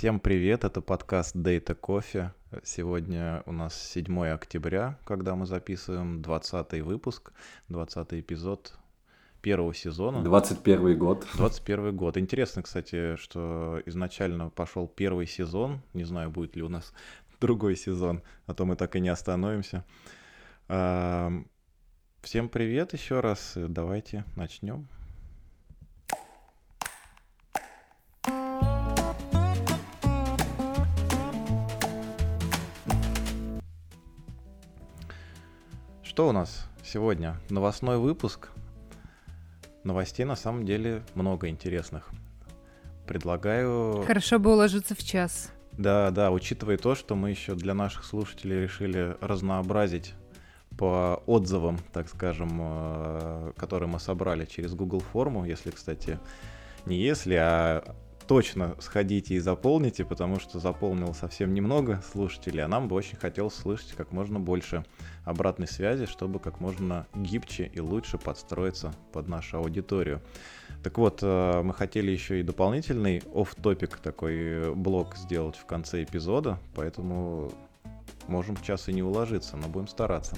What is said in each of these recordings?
Всем привет, это подкаст Data Coffee. Сегодня у нас 7 октября, когда мы записываем 20 выпуск, 20 эпизод первого сезона. 21 год. 21 год. Интересно, кстати, что изначально пошел первый сезон. Не знаю, будет ли у нас другой сезон, а то мы так и не остановимся. Всем привет еще раз. Давайте начнем. Что у нас сегодня? Новостной выпуск. Новостей на самом деле много интересных. Предлагаю... Хорошо бы уложиться в час. Да, да, учитывая то, что мы еще для наших слушателей решили разнообразить по отзывам, так скажем, э, которые мы собрали через Google форму, если, кстати, не если, а точно сходите и заполните, потому что заполнил совсем немного слушателей, а нам бы очень хотелось слышать как можно больше обратной связи, чтобы как можно гибче и лучше подстроиться под нашу аудиторию. Так вот, э, мы хотели еще и дополнительный оф-топик такой блок сделать в конце эпизода, поэтому можем в час и не уложиться, но будем стараться.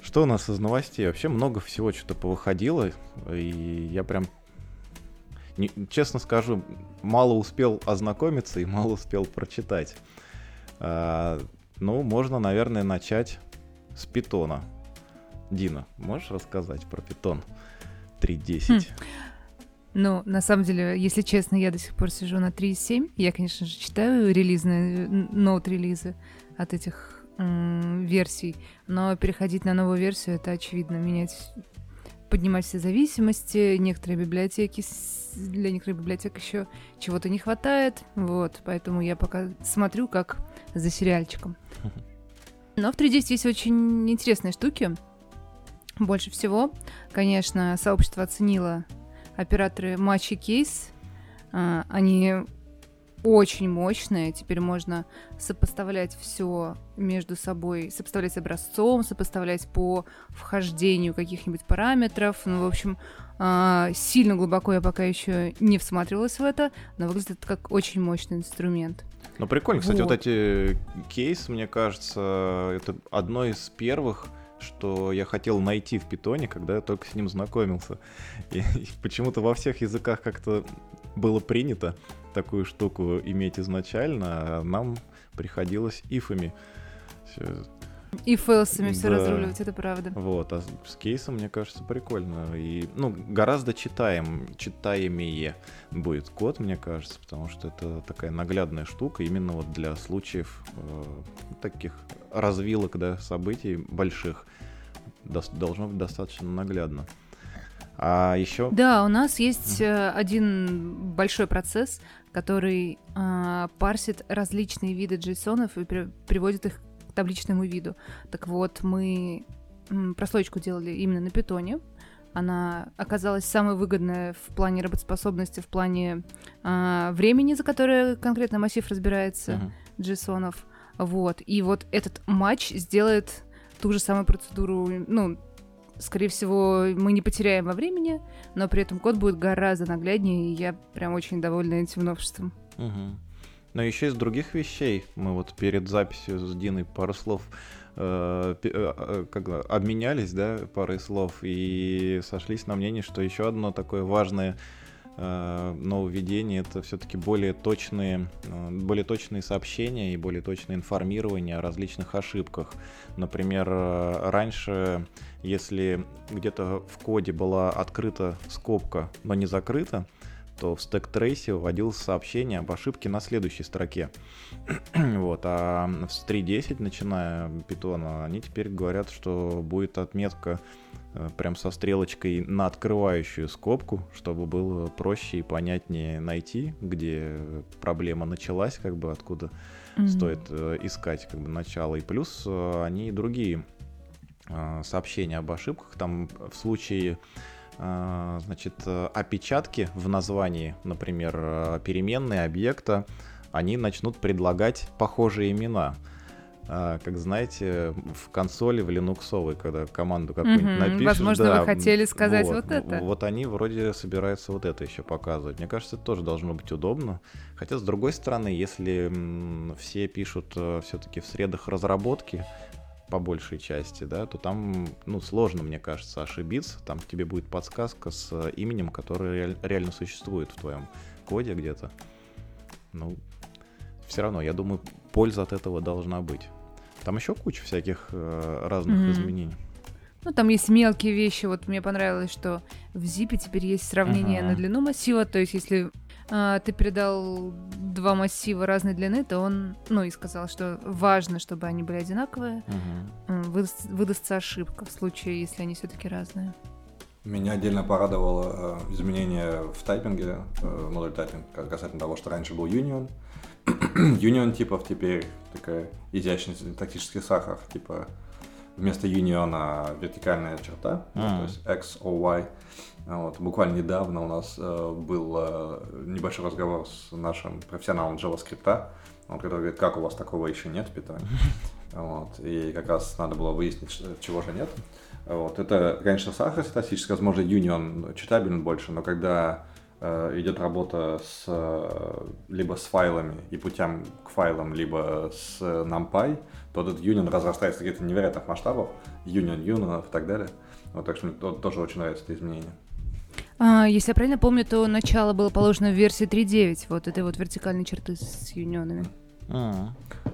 Что у нас из новостей? Вообще много всего что-то повыходило, и я прям не, честно скажу, мало успел ознакомиться и мало успел прочитать. А, ну, можно, наверное, начать с питона. Дина, можешь рассказать про питон 3.10? Хм. Ну, на самом деле, если честно, я до сих пор сижу на 3.7. Я, конечно же, читаю релизные, ноут-релизы от этих версий, но переходить на новую версию, это очевидно, менять поднимать все зависимости, некоторые библиотеки, для некоторых библиотек еще чего-то не хватает, вот, поэтому я пока смотрю как за сериальчиком. Но в 3D есть очень интересные штуки. Больше всего, конечно, сообщество оценило операторы матчи кейс. А, они очень мощная. Теперь можно сопоставлять все между собой, сопоставлять с образцом, сопоставлять по вхождению каких-нибудь параметров. Ну, в общем, а, сильно глубоко я пока еще не всматривалась в это, но выглядит как очень мощный инструмент. Ну, прикольно, кстати, вот, вот эти кейсы, мне кажется, это одно из первых что я хотел найти в питоне, когда я только с ним знакомился. И, и почему-то во всех языках как-то было принято такую штуку иметь изначально, а нам приходилось ифами. И фейлсами все да. разруливать, это правда. Вот, а с кейсом, мне кажется, прикольно. И, ну, гораздо читаем, читаемее будет код, мне кажется, потому что это такая наглядная штука именно вот для случаев э, таких развилок, да, событий больших. Дос- должно быть достаточно наглядно. А еще... Да, у нас есть mm. один большой процесс, который э, парсит различные виды JSON и при- приводит их табличному виду. Так вот, мы прослойку делали именно на питоне. Она оказалась самой выгодной в плане работоспособности, в плане э, времени, за которое конкретно массив разбирается, uh-huh. JSON. Вот. И вот этот матч сделает ту же самую процедуру, ну, скорее всего, мы не потеряем во времени, но при этом код будет гораздо нагляднее, и я прям очень довольна этим новшеством. Угу. Но еще из других вещей, мы вот перед записью с Диной пару слов э, э, э, как, обменялись, да, парой слов, и сошлись на мнении, что еще одно такое важное нововведение это все-таки более точные, более точные сообщения и более точное информирование о различных ошибках. Например, раньше, если где-то в коде была открыта скобка, но не закрыта, то в стек трейсе вводилось сообщение об ошибке на следующей строке. вот, а с 3.10, начиная питона, они теперь говорят, что будет отметка Э, прям со стрелочкой на открывающую скобку, чтобы было проще и понятнее найти, где проблема началась, как бы откуда mm-hmm. стоит э, искать как бы начало. И плюс э, они и другие сообщения об ошибках. Там в случае значит, опечатки в названии, например, э, переменные объекта, они начнут предлагать похожие имена. а, как знаете, в консоли в линуксовой, когда команду какую-нибудь mm-hmm. напишешь. Возможно, да, вы хотели сказать вот, вот это. Вот они вроде собираются вот это еще показывать. Мне кажется, это тоже должно быть удобно. Хотя, с другой стороны, если все пишут э, все-таки в средах разработки, по большей части, да, то там, ну, сложно, мне кажется, ошибиться. Там тебе будет подсказка с именем, которое реально существует в твоем коде где-то. Ну, все равно, я думаю, польза от этого должна быть. Там еще куча всяких э, разных mm-hmm. изменений. Ну, там есть мелкие вещи. Вот мне понравилось, что в ZIP теперь есть сравнение uh-huh. на длину массива. То есть, если э, ты передал два массива разной длины, то он, ну, и сказал, что важно, чтобы они были одинаковые. Uh-huh. Выдаст, выдастся ошибка в случае, если они все-таки разные. Меня отдельно порадовало э, изменение в тайпинге, э, модуль тайпинг, касательно того, что раньше был Union. Union типов теперь такая изящный тактический сахар, типа вместо юниона вертикальная черта, mm. то есть X, O, Y. Вот, буквально недавно у нас э, был э, небольшой разговор с нашим профессионалом JavaScript, он который говорит, как у вас такого еще нет в питоне. Вот, и как раз надо было выяснить, чего же нет. Вот, это, конечно, сахар статически, возможно, Union читабелен больше, но когда Э, идет работа с э, либо с файлами и путем к файлам, либо с NumPy, то этот union разрастается каких-то невероятных масштабов, union юнионов и так далее. Вот, так что мне тоже очень нравится это изменение. А, если я правильно помню, то начало было положено в версии 3.9, вот этой вот вертикальной черты с юнионами.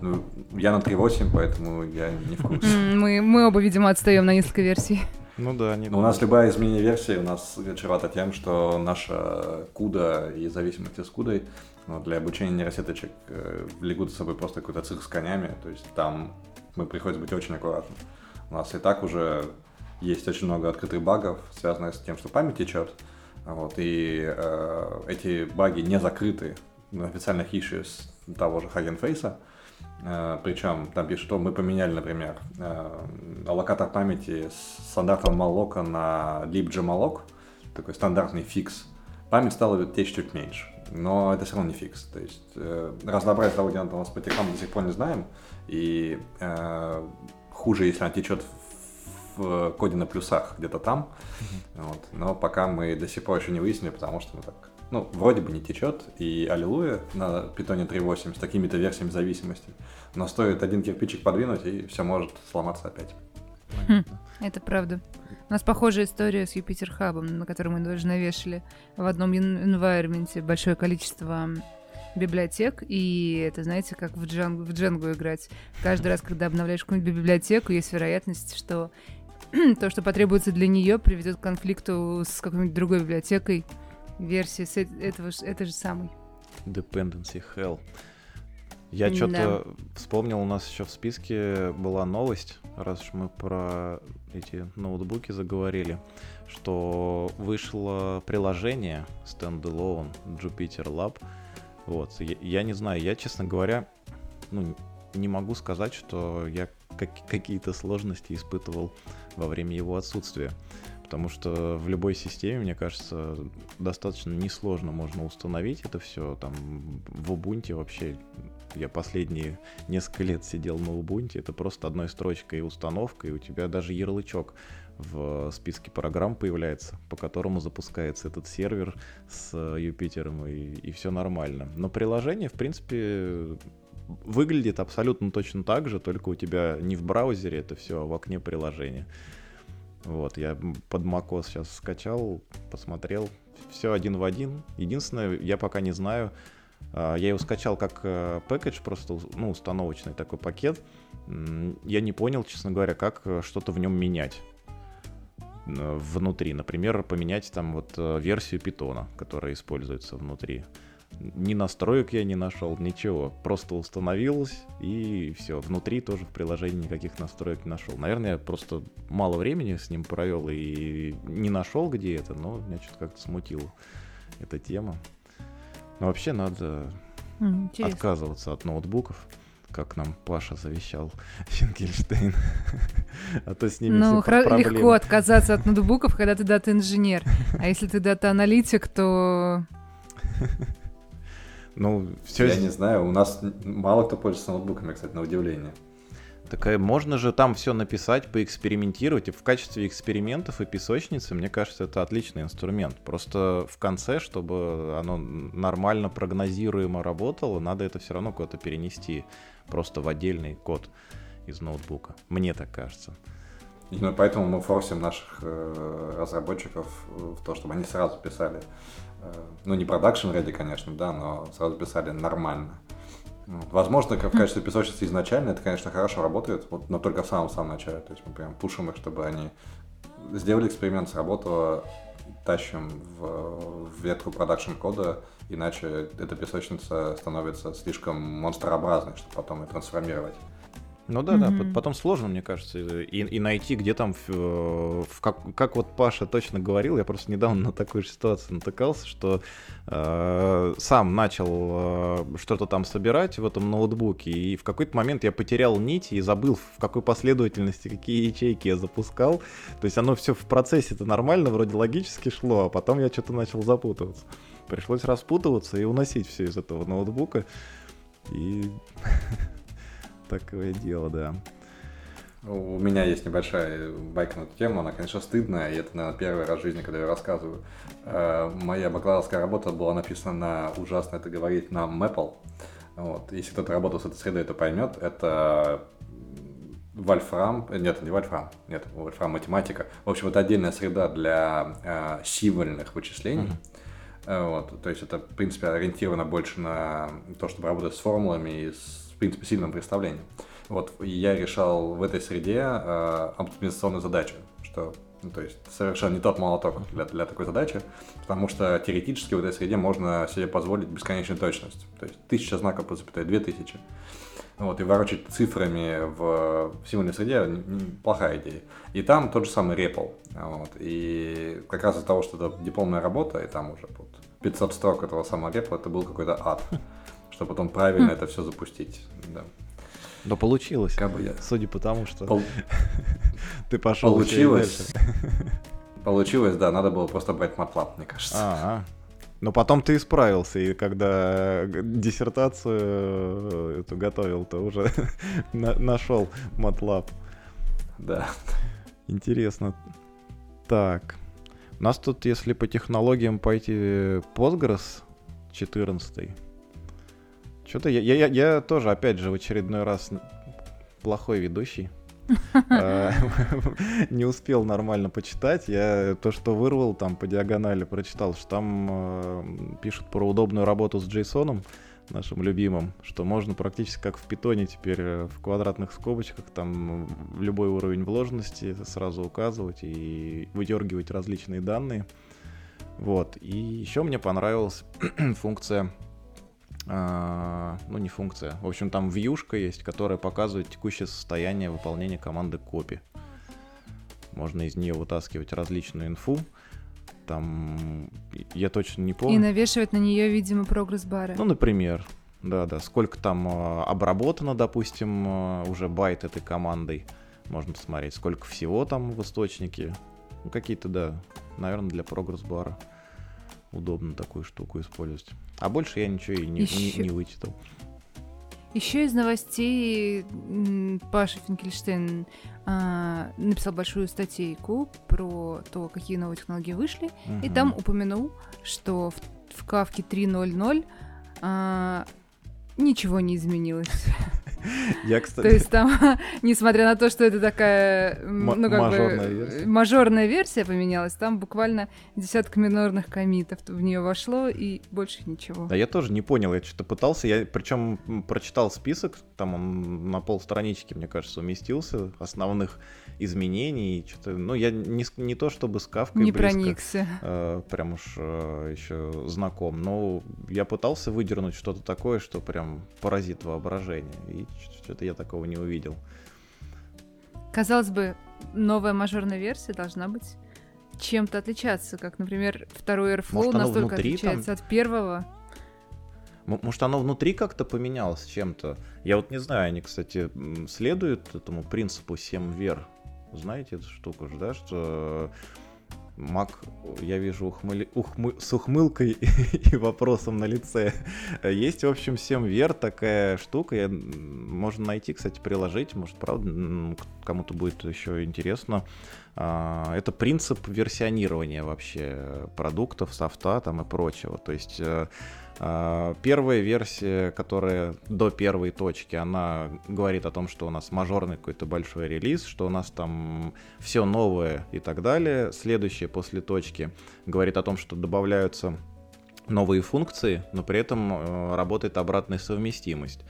Ну, я на 3.8, поэтому я не в курсе. Мы, мы оба, видимо, отстаем на несколько версий. Ну да, не. У нас любая изменение версии у нас чревата тем, что наша куда и зависимости с кудой ну, для обучения нейросеточек э, влекут с собой просто какой-то цикл с конями, то есть там мы приходится быть очень аккуратным. У нас и так уже есть очень много открытых багов, связанных с тем, что память течет, вот, и э, эти баги не закрыты на официальных issues того же Hugging Face, Э, Причем там пишет, что мы поменяли, например, э, аллокатор памяти с стандартного malloc на libjemalloc, такой стандартный фикс. Память стала течь чуть меньше, но это все равно не фикс. То есть э, разнообразие того, где она у нас потекла до сих пор не знаем, и хуже, если она течет в коде на плюсах где-то там. Mm-hmm. Вот. Но пока мы до сих пор еще не выяснили, потому что мы так ну, вроде бы не течет, и аллилуйя на питоне 3.8 с такими-то версиями зависимости, но стоит один кирпичик подвинуть, и все может сломаться опять. Хм, это правда. У нас похожая история с Юпитер Хабом, на котором мы даже навешали в одном environment большое количество библиотек, и это, знаете, как в, джан в Django играть. Каждый раз, когда обновляешь какую-нибудь библиотеку, есть вероятность, что то, что потребуется для нее, приведет к конфликту с какой-нибудь другой библиотекой, версии с этого, это же самый. Dependency Hell. Я что-то да. вспомнил, у нас еще в списке была новость, раз уж мы про эти ноутбуки заговорили, что вышло приложение Standalone Jupyter Lab. Вот, я, я не знаю, я, честно говоря, ну, не могу сказать, что я как, какие-то сложности испытывал во время его отсутствия потому что в любой системе, мне кажется, достаточно несложно можно установить это все. Там в Ubuntu вообще я последние несколько лет сидел на Ubuntu, это просто одной строчкой установка, и у тебя даже ярлычок в списке программ появляется, по которому запускается этот сервер с Юпитером, и, и все нормально. Но приложение, в принципе, выглядит абсолютно точно так же, только у тебя не в браузере это все, а в окне приложения. Вот, я под macOS сейчас скачал, посмотрел. Все один в один. Единственное, я пока не знаю. А, я его скачал как э, пэкэдж, просто ну, установочный такой пакет. Я не понял, честно говоря, как э, что-то в нем менять внутри. Например, поменять там вот э, версию питона, которая используется внутри ни настроек я не нашел, ничего. Просто установилось, и все. Внутри тоже в приложении никаких настроек не нашел. Наверное, я просто мало времени с ним провел и не нашел, где это, но меня что-то как-то смутило эта тема. Но вообще надо Интересно. отказываться от ноутбуков как нам Паша завещал Финкельштейн. а то с ними Ну, легко отказаться от ноутбуков, когда ты дата-инженер. А если ты дата-аналитик, то ну, все... Я не знаю, у нас мало кто пользуется ноутбуками, кстати, на удивление. Так э, можно же там все написать, поэкспериментировать. И в качестве экспериментов и песочницы, мне кажется, это отличный инструмент. Просто в конце, чтобы оно нормально прогнозируемо работало, надо это все равно куда-то перенести просто в отдельный код из ноутбука. Мне так кажется. Именно поэтому мы форсим наших э, разработчиков в то, чтобы они сразу писали, ну не продакшн ready, конечно, да, но сразу писали нормально. Возможно, как в качестве песочницы изначально это, конечно, хорошо работает, вот, но только в самом-самом начале. То есть мы прям пушим их, чтобы они сделали эксперимент, сработало, тащим в, в ветку продакшн кода, иначе эта песочница становится слишком монстрообразной, чтобы потом ее трансформировать. Ну да, mm-hmm. да, потом сложно, мне кажется, и, и найти, где там, в, в как, как вот Паша точно говорил, я просто недавно на такую же ситуацию натыкался, что э, сам начал э, что-то там собирать в этом ноутбуке, и в какой-то момент я потерял нить и забыл, в какой последовательности какие ячейки я запускал. То есть оно все в процессе-то нормально, вроде логически шло, а потом я что-то начал запутываться. Пришлось распутываться и уносить все из этого ноутбука. И такое дело, да. У меня есть небольшая байка на эту тему, она, конечно, стыдная, и это, наверное, первый раз в жизни, когда я рассказываю. Э, моя бакалаврская работа была написана на, ужасно это говорить, на Maple. Вот. Если кто-то работал с этой средой, то поймет. Это Вольфрам, э, нет, не Вольфрам, нет, Вольфрам математика. В общем, это отдельная среда для э, символьных вычислений. Mm-hmm. Вот, то есть это, в принципе, ориентировано больше на то, чтобы работать с формулами и с принципе, сильным представлением. Вот, я решал в этой среде э, оптимизационную задачу, что ну, то есть совершенно не тот молоток для, для такой задачи, потому что теоретически в этой среде можно себе позволить бесконечную точность. То есть тысяча знаков по запятой, две тысячи. Вот, и ворочать цифрами в, в символьной среде плохая идея. И там тот же самый REPL. Вот, и как раз из-за того, что это дипломная работа, и там уже вот 500 строк этого самого REPL, это был какой-то ад чтобы потом правильно это все запустить. Да. Но получилось. Как бы я... Судя по тому, что Пол... ты пошел. Получилось. Получилось, да, надо было просто брать MATLAB, мне кажется. А-а. Но потом ты исправился, и когда диссертацию э, эту готовил, то уже нашел MATLAB. Да. Интересно. Так. У нас тут, если по технологиям пойти, Postgres 14 что-то я, я, я тоже, опять же, в очередной раз плохой ведущий. А, не успел нормально почитать. Я то, что вырвал там по диагонали, прочитал, что там а, пишут про удобную работу с JSON, нашим любимым, что можно практически как в питоне теперь э, в квадратных скобочках там любой уровень вложенности сразу указывать и выдергивать различные данные. Вот. И еще мне понравилась функция ну не функция, в общем там вьюшка есть, которая показывает текущее состояние выполнения команды copy. Можно из нее вытаскивать различную инфу. Там я точно не помню. И навешивать на нее, видимо, прогресс-бары. Ну, например, да, да, сколько там э, обработано, допустим, э, уже байт этой командой. Можно посмотреть, сколько всего там в источнике. Ну, какие-то, да, наверное, для прогресс-бара удобно такую штуку использовать. А больше я ничего и не, Еще... не, не вычитал. Еще из новостей Паша Финкельштейн а, написал большую статейку про то, какие новые технологии вышли, угу. и там упомянул, что в, в Кавке 3.0.0 а, ничего не изменилось. Я, кстати... То есть там, несмотря на то, что это такая, ну, как мажорная бы, версия. мажорная версия поменялась, там буквально десяток минорных комитов в нее вошло, и больше ничего. Да я тоже не понял, я что-то пытался, я причем прочитал список, там он на полстранички, мне кажется, уместился, основных изменений, что-то, ну, я не, не то чтобы с Кавкой Не близко, проникся. Э, прям уж э, еще знаком, но я пытался выдернуть что-то такое, что прям поразит воображение, и что-то я такого не увидел. Казалось бы, новая мажорная версия должна быть чем-то отличаться, как, например, второй Airflow Может, настолько отличается там... от первого. Может, оно внутри как-то поменялось чем-то? Я вот не знаю, они, кстати, следуют этому принципу 7 вер. Знаете эту штуку же, да, что Мак, я вижу ухмыли... ухмы... с ухмылкой и вопросом на лице. Есть, в общем, 7 вер такая штука. Я... Можно найти, кстати, приложить. Может, правда, кому-то будет еще интересно. А, это принцип версионирования вообще продуктов, софта там и прочего. То есть э, первая версия, которая до первой точки, она говорит о том, что у нас мажорный какой-то большой релиз, что у нас там все новое и так далее. Следующая после точки говорит о том, что добавляются новые функции, но при этом э, работает обратная совместимость.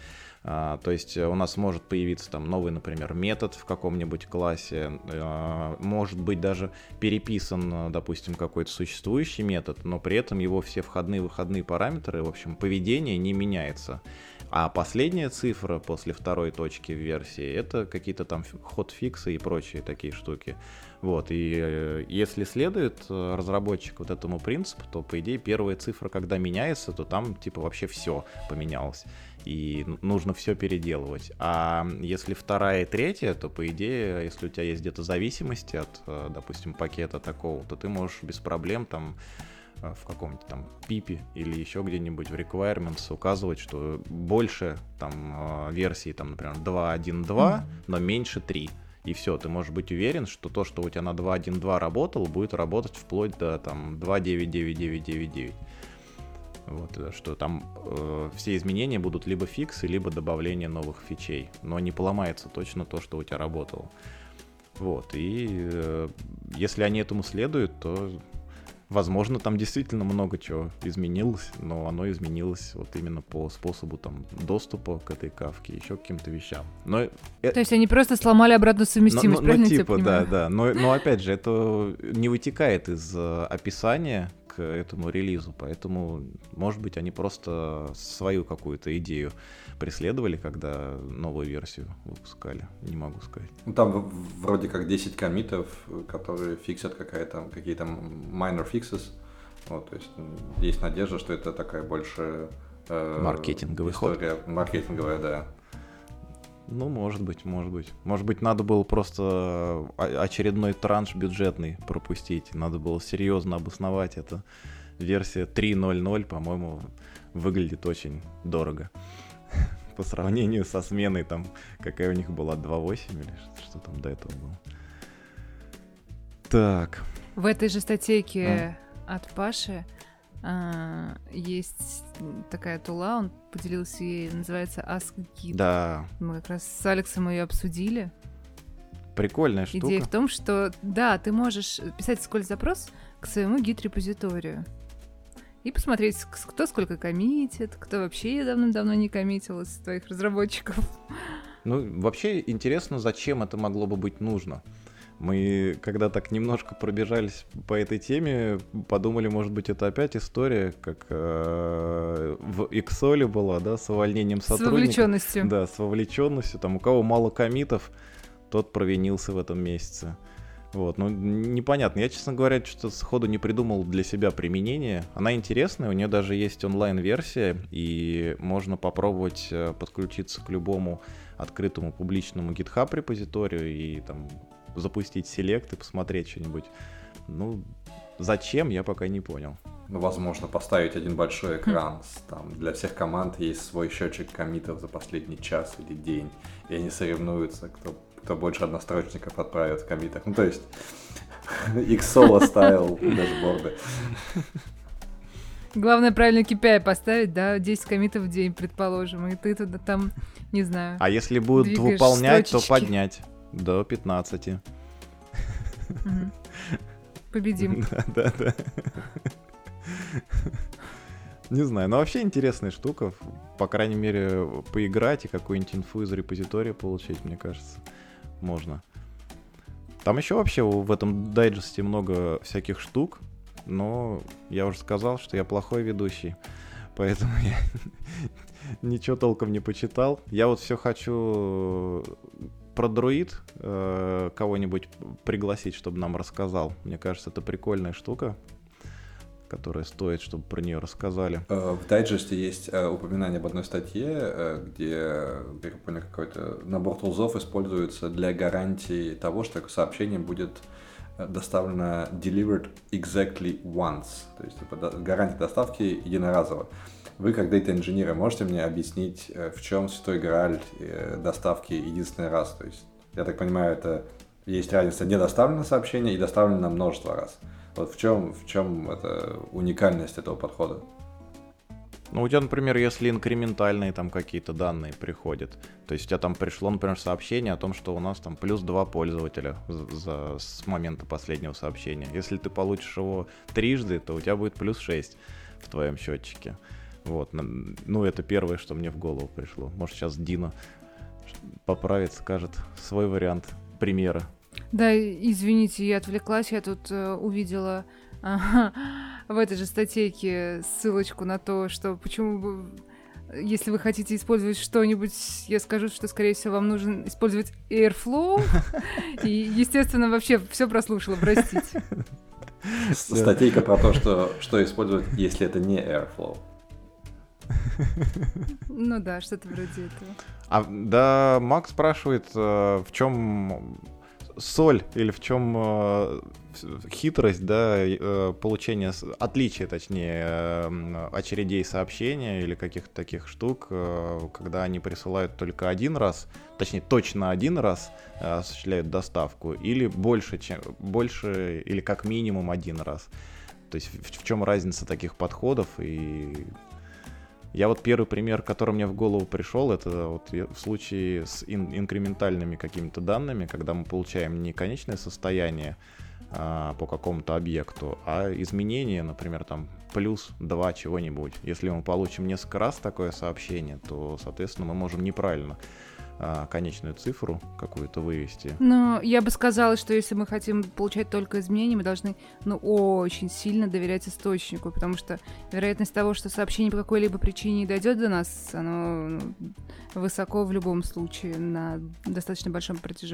А, то есть у нас может появиться там новый, например, метод в каком-нибудь классе, а, может быть даже переписан, допустим, какой-то существующий метод, но при этом его все входные и выходные параметры, в общем, поведение не меняется. А последняя цифра после второй точки в версии это какие-то там ход-фиксы и прочие такие штуки. Вот, и э, если следует э, разработчик вот этому принципу, то, по идее, первая цифра, когда меняется, то там, типа, вообще все поменялось и нужно все переделывать. А если вторая и третья, то по идее, если у тебя есть где-то зависимости от, э, допустим, пакета такого, то ты можешь без проблем там э, в каком-то там пипе или еще где-нибудь в requirements указывать, что больше там э, версии, там, например, 2.1.2, mm-hmm. но меньше 3. И все, ты можешь быть уверен, что то, что у тебя на 2.1.2 работало, будет работать вплоть до там 2.9.9.9.9.9. Вот, э, что там э, все изменения будут либо фиксы, либо добавление новых фичей. Но не поломается точно то, что у тебя работало. Вот, и э, если они этому следуют, то возможно, там действительно много чего изменилось, но оно изменилось вот именно по способу там доступа к этой кавке, еще к каким-то вещам. Но, э, То есть они просто сломали обратную совместимость, но, но, правильно ну, типа, да, да. Но, но опять же, это не вытекает из э, описания к этому релизу, поэтому, может быть, они просто свою какую-то идею преследовали, когда новую версию выпускали, не могу сказать. Ну, там вроде как 10 комитов, которые фиксят какая-то, какие-то minor fixes, вот, то есть есть надежда, что это такая больше э, маркетинговый история, ход. Маркетинговая, да. Ну, может быть, может быть. Может быть, надо было просто очередной транш бюджетный пропустить. Надо было серьезно обосновать это. Версия 3.0.0, по-моему, выглядит очень дорого. По сравнению со сменой, там, какая у них была, 2.8 или что там до этого было. Так. В этой же статейке а? от Паши а, есть такая тула, он поделился ей, называется Ask Git. Да. Мы как раз с Алексом ее обсудили. Прикольная штука. Идея в том, что, да, ты можешь писать сколько запрос к своему гид-репозиторию и посмотреть, кто сколько коммитит, кто вообще давным-давно не коммитил из твоих разработчиков. Ну, вообще интересно, зачем это могло бы быть нужно. Мы, когда так немножко пробежались по этой теме, подумали, может быть, это опять история, как э, в Иксоле была, да, с увольнением сотрудников. С вовлеченностью. Да, с вовлеченностью. Там у кого мало комитов, тот провинился в этом месяце. Вот, ну, непонятно. Я, честно говоря, что-то сходу не придумал для себя применение. Она интересная, у нее даже есть онлайн-версия, и можно попробовать э, подключиться к любому открытому публичному GitHub репозиторию и там запустить селект и посмотреть что-нибудь. Ну, зачем, я пока не понял. Ну, возможно, поставить один большой экран. Там для всех команд есть свой счетчик комитов за последний час или день. И они соревнуются, кто, кто больше однострочников отправит в комитах. Ну, то есть, X-Solo стайл дашборды. Главное правильно KPI поставить, да, 10 комитов в день, предположим, и ты туда там, не знаю. А если будут выполнять, то поднять до 15. Победим. Да, да, да. Не знаю, но вообще интересная штука. По крайней мере, поиграть и какую-нибудь инфу из репозитория получить, мне кажется, можно. Там еще вообще в этом дайджесте много всяких штук, но я уже сказал, что я плохой ведущий, поэтому я ничего толком не почитал. Я вот все хочу про друид э, кого-нибудь пригласить, чтобы нам рассказал. Мне кажется, это прикольная штука, которая стоит, чтобы про нее рассказали. Э, в дайджесте есть э, упоминание об одной статье, э, где, я понял, какой-то набор тулзов используется для гарантии того, что сообщение будет доставлено delivered exactly once, то есть типа, гарантия доставки единоразово. Вы, как дата-инженеры, можете мне объяснить, э, в чем святой грааль э, доставки единственный раз? То есть, я так понимаю, это есть разница недоставлено сообщение и доставлено множество раз. Вот в чем, в чем это уникальность этого подхода? Ну, у тебя, например, если инкрементальные там какие-то данные приходят, то есть у тебя там пришло, например, сообщение о том, что у нас там плюс два пользователя за, за, с момента последнего сообщения. Если ты получишь его трижды, то у тебя будет плюс 6 в твоем счетчике. Вот, ну это первое, что мне в голову пришло. Может сейчас Дина поправит, скажет свой вариант примера. Да, извините, я отвлеклась, я тут э, увидела э, в этой же статейке ссылочку на то, что почему бы если вы хотите использовать что-нибудь, я скажу, что, скорее всего, вам нужно использовать Airflow. И, естественно, вообще все прослушала, простите. Статейка про то, что, что использовать, если это не Airflow. Ну да, что-то вроде этого. А, да, Макс спрашивает, э, в чем соль или в чем э, хитрость, да, э, получения, отличие, точнее, очередей сообщения или каких-то таких штук, когда они присылают только один раз, точнее, точно один раз осуществляют доставку, или больше, чем, больше или как минимум один раз. То есть в чем разница таких подходов и я вот первый пример, который мне в голову пришел, это вот в случае с ин- инкрементальными какими-то данными, когда мы получаем не конечное состояние а, по какому-то объекту, а изменение, например, там плюс 2 чего-нибудь. Если мы получим несколько раз такое сообщение, то, соответственно, мы можем неправильно а, конечную цифру какую-то вывести. Но я бы сказала, что если мы хотим получать только изменения, мы должны ну, очень сильно доверять источнику, потому что вероятность того, что сообщение по какой-либо причине не дойдет до нас, оно ну, высоко в любом случае на достаточно большом протяж...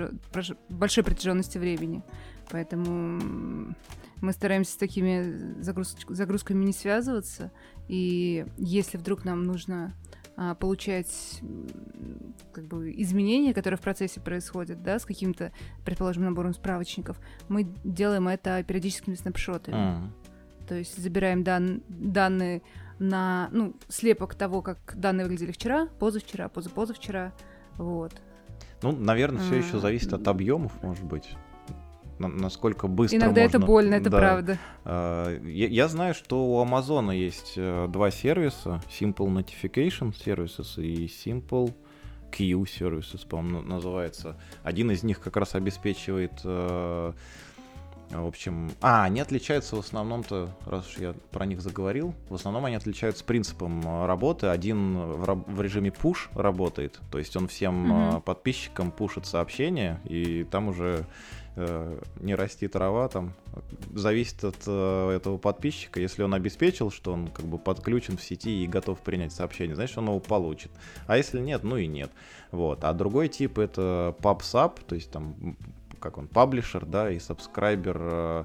большой протяженности времени. Поэтому мы стараемся с такими загруз... загрузками не связываться. И если вдруг нам нужно получать как бы изменения, которые в процессе происходят, да, с каким-то, предположим, набором справочников, мы делаем это периодическими снапшотами. Mm. То есть забираем дан данные на, ну, слепок того, как данные выглядели вчера, позавчера, позапозавчера, вот. Ну, наверное, все еще зависит от объемов, может быть насколько быстро Иногда можно... это больно, это да. правда. А, я, я знаю, что у Амазона есть э, два сервиса, Simple Notification Services и Simple Q Services, по-моему, называется. Один из них как раз обеспечивает э, в общем, а, они отличаются в основном-то, раз уж я про них заговорил, в основном они отличаются принципом э, работы. Один в, в режиме push работает, то есть он всем mm-hmm. подписчикам пушит сообщения, и там уже не расти трава, там зависит от э, этого подписчика. Если он обеспечил, что он как бы подключен в сети и готов принять сообщение, значит, он его получит. А если нет, ну и нет. Вот. А другой тип это PubSub, то есть там как он, паблишер, да, и сабскрайбер, э, э,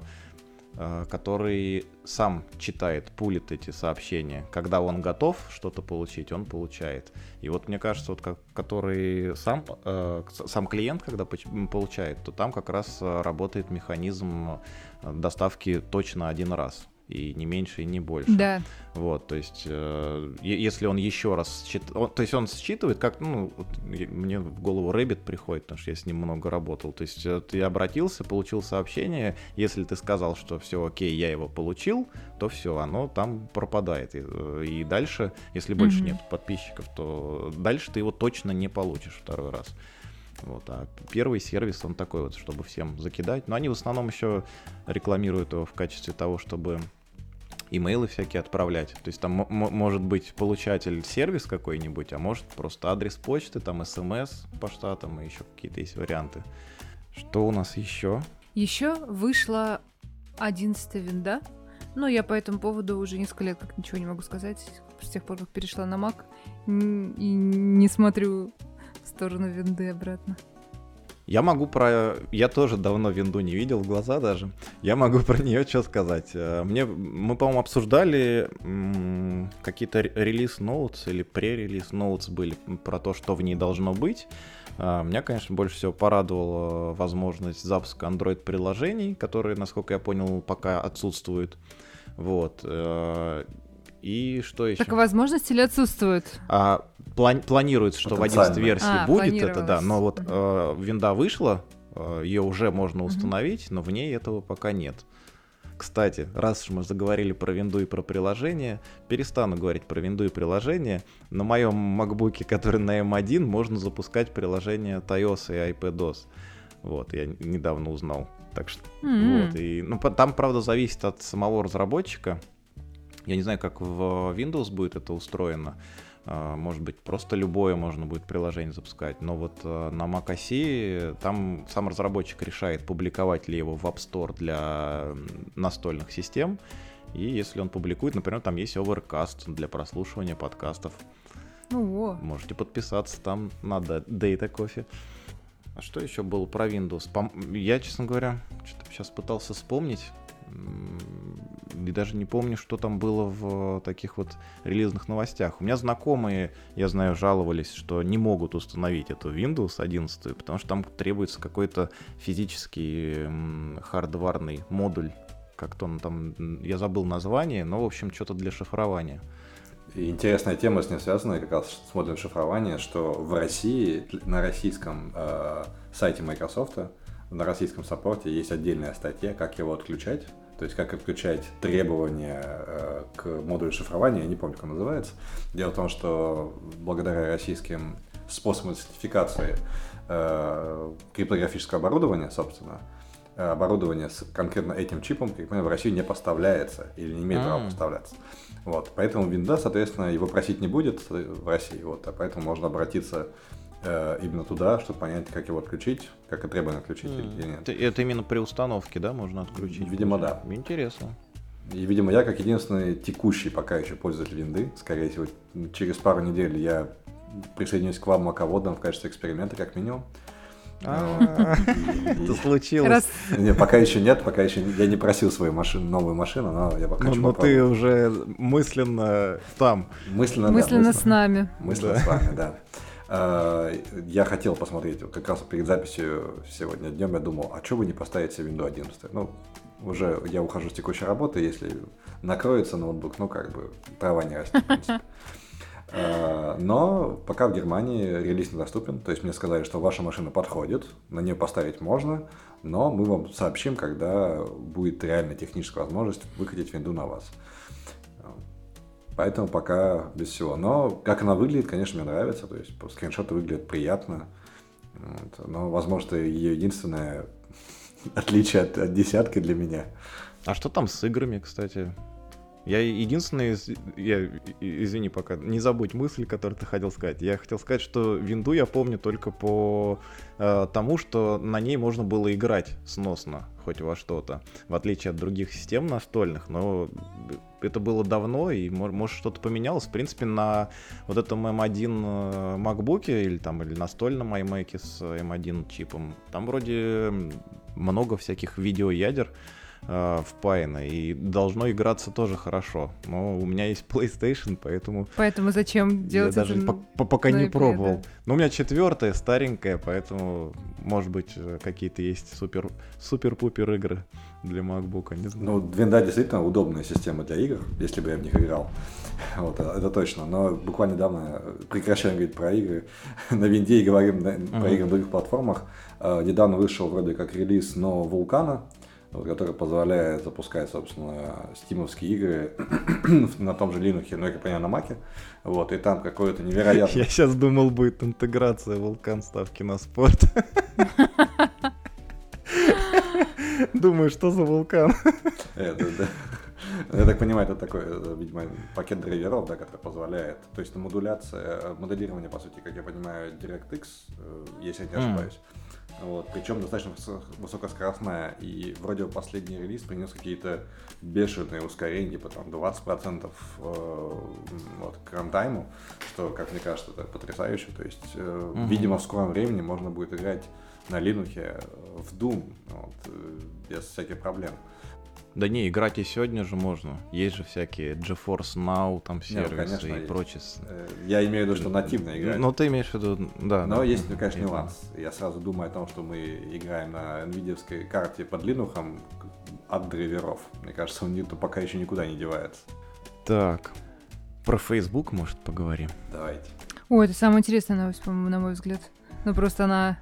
который сам читает, пулит эти сообщения. Когда он готов что-то получить, он получает. И вот мне кажется, вот как, который сам, э, сам клиент, когда получает, то там как раз работает механизм доставки точно один раз и не меньше, и не больше. Да. Вот, то есть, э, если он еще раз считает, то есть он считывает, как, ну, вот, мне в голову Рэббит приходит, потому что я с ним много работал. То есть ты обратился, получил сообщение, если ты сказал, что все окей, я его получил, то все, оно там пропадает. И, э, и дальше, если больше mm-hmm. нет подписчиков, то дальше ты его точно не получишь второй раз. Вот, а первый сервис, он такой вот, чтобы всем закидать. Но они в основном еще рекламируют его в качестве того, чтобы имейлы всякие отправлять. То есть там может быть получатель сервис какой-нибудь, а может просто адрес почты, там смс по штатам и еще какие-то есть варианты. Что у нас еще? Еще вышла 11 винда. Но я по этому поводу уже несколько лет как ничего не могу сказать. С тех пор, как перешла на Mac, и не смотрю в сторону винды обратно. Я могу про... Я тоже давно винду не видел в глаза даже. Я могу про нее что сказать. Э, мне... Мы, по-моему, обсуждали м- какие-то релиз ноутс или пререлиз ноутс были про то, что в ней должно быть. А, меня, конечно, больше всего порадовала возможность запуска Android-приложений, которые, насколько я понял, пока отсутствуют. Вот. И что еще? Так возможности ли отсутствуют? А, плани- планируется, что в 11 версии а, будет это, да. Но вот э, винда вышла, э, ее уже можно установить, но в ней этого пока нет. Кстати, раз уж мы заговорили про винду и про приложение, перестану говорить про винду и приложение. На моем MacBook, который на M1, можно запускать приложение iOS и iPadOS. Вот, я недавно узнал. Так что, mm-hmm. вот, и, ну, там, правда, зависит от самого разработчика. Я не знаю, как в Windows будет это устроено. А, может быть, просто любое можно будет приложение запускать. Но вот а, на Mac OS там сам разработчик решает, публиковать ли его в App Store для настольных систем. И если он публикует, например, там есть Overcast для прослушивания подкастов. Ну, Можете подписаться там на Data Coffee. А что еще было про Windows? Я, честно говоря, что-то сейчас пытался вспомнить и даже не помню, что там было в таких вот релизных новостях. У меня знакомые, я знаю, жаловались, что не могут установить эту Windows 11, потому что там требуется какой-то физический хардварный модуль. Как-то он там, я забыл название, но, в общем, что-то для шифрования. Интересная тема с ним связана, как раз с модулем шифрования, что в России, на российском э, сайте Microsoft, на российском саппорте есть отдельная статья, как его отключать. То есть как отключать требования э, к модулю шифрования, я не помню, как он называется. Дело в том, что благодаря российским способам сертификации э, криптографического оборудования, собственно, э, оборудование с конкретно этим чипом, как понимаю, в Россию не поставляется или не имеет права поставляться. Вот, поэтому винда, соответственно, его просить не будет в России, вот, а поэтому можно обратиться Э, именно туда, чтобы понять, как его отключить, как и требование отключить mm. или нет. Это именно при установке, да, можно отключить? Видимо, да. Интересно. И, видимо, я как единственный текущий пока еще пользователь винды, скорее всего, через пару недель я присоединюсь к вам маководам в качестве эксперимента, как минимум. А, это случилось. Не, пока еще нет, пока еще я не просил свою машину, новую машину, но я пока ну, Но ты уже мысленно там. Мысленно, мысленно с нами. Мысленно с вами, да. Э, я хотел посмотреть, как раз перед записью сегодня днем я думал, а что бы не поставить себе Windows 11? Ну, уже я ухожу с текущей работы, если накроется ноутбук, ну, как бы, трава не растет, в принципе. Э, но пока в Германии релиз недоступен, то есть мне сказали, что ваша машина подходит, на нее поставить можно, но мы вам сообщим, когда будет реальная техническая возможность выкатить винду на вас. Поэтому пока без всего. Но как она выглядит, конечно, мне нравится. То есть скриншоты выглядят приятно. Вот. Но, возможно, ее единственное отличие от, от десятки для меня. А что там с играми, кстати? Я единственный, я, извини пока, не забудь мысль, которую ты хотел сказать. Я хотел сказать, что винду я помню только по э, тому, что на ней можно было играть сносно, хоть во что-то, в отличие от других систем настольных, но это было давно, и может что-то поменялось. В принципе, на вот этом M1 MacBook или там или настольном iMac с M1 чипом, там вроде много всяких видеоядер, э, впаяно, и должно играться тоже хорошо. Но у меня есть PlayStation, поэтому... Поэтому зачем делать Я даже по пока не пробовал. Но у меня четвертая, старенькая, поэтому, может быть, э, какие-то есть супер супер-пупер игры для MacBook, не знаю. Ну, винда действительно удобная система для игр, если бы я в них играл. Вот, это точно. Но буквально недавно прекращаем говорить про игры на винде и говорим на, uh-huh. про игры на других платформах. Uh, недавно вышел вроде как релиз нового вулкана, который позволяет запускать, собственно, стимовские игры на том же Linux, ну, я понимаю, на Маке. Вот, и там какое-то невероятное... Я сейчас думал, будет интеграция вулкан ставки на спорт. Думаю, что за вулкан? Это, да. Я так понимаю, это такой, э, видимо, пакет драйверов, да, который позволяет. То есть модуляция, моделирование, по сути, как я понимаю, DirectX, э, если я не ошибаюсь. Вот, причем достаточно высокоскоростная. И вроде последний релиз принес какие-то бешеные ускорения, типа там 20% э, вот, к рантайму, что, как мне кажется, это потрясающе. То есть, э, угу. видимо, в скором времени можно будет играть на Linux в Doom вот, э, без всяких проблем. Да не, играть и сегодня же можно. Есть же всякие GeForce Now, там сервисы Нет, конечно, и прочее. Э, я имею в виду, что нативно играть. Ну, ты имеешь в виду, да. Но да, есть, ну, конечно, нюанс. Я сразу думаю о том, что мы играем на NVIDIA карте под Linux от драйверов. Мне кажется, он пока еще никуда не девается. Так, про Facebook, может, поговорим? Давайте. О, это самая интересная новость, по-моему, на мой взгляд. Ну, просто она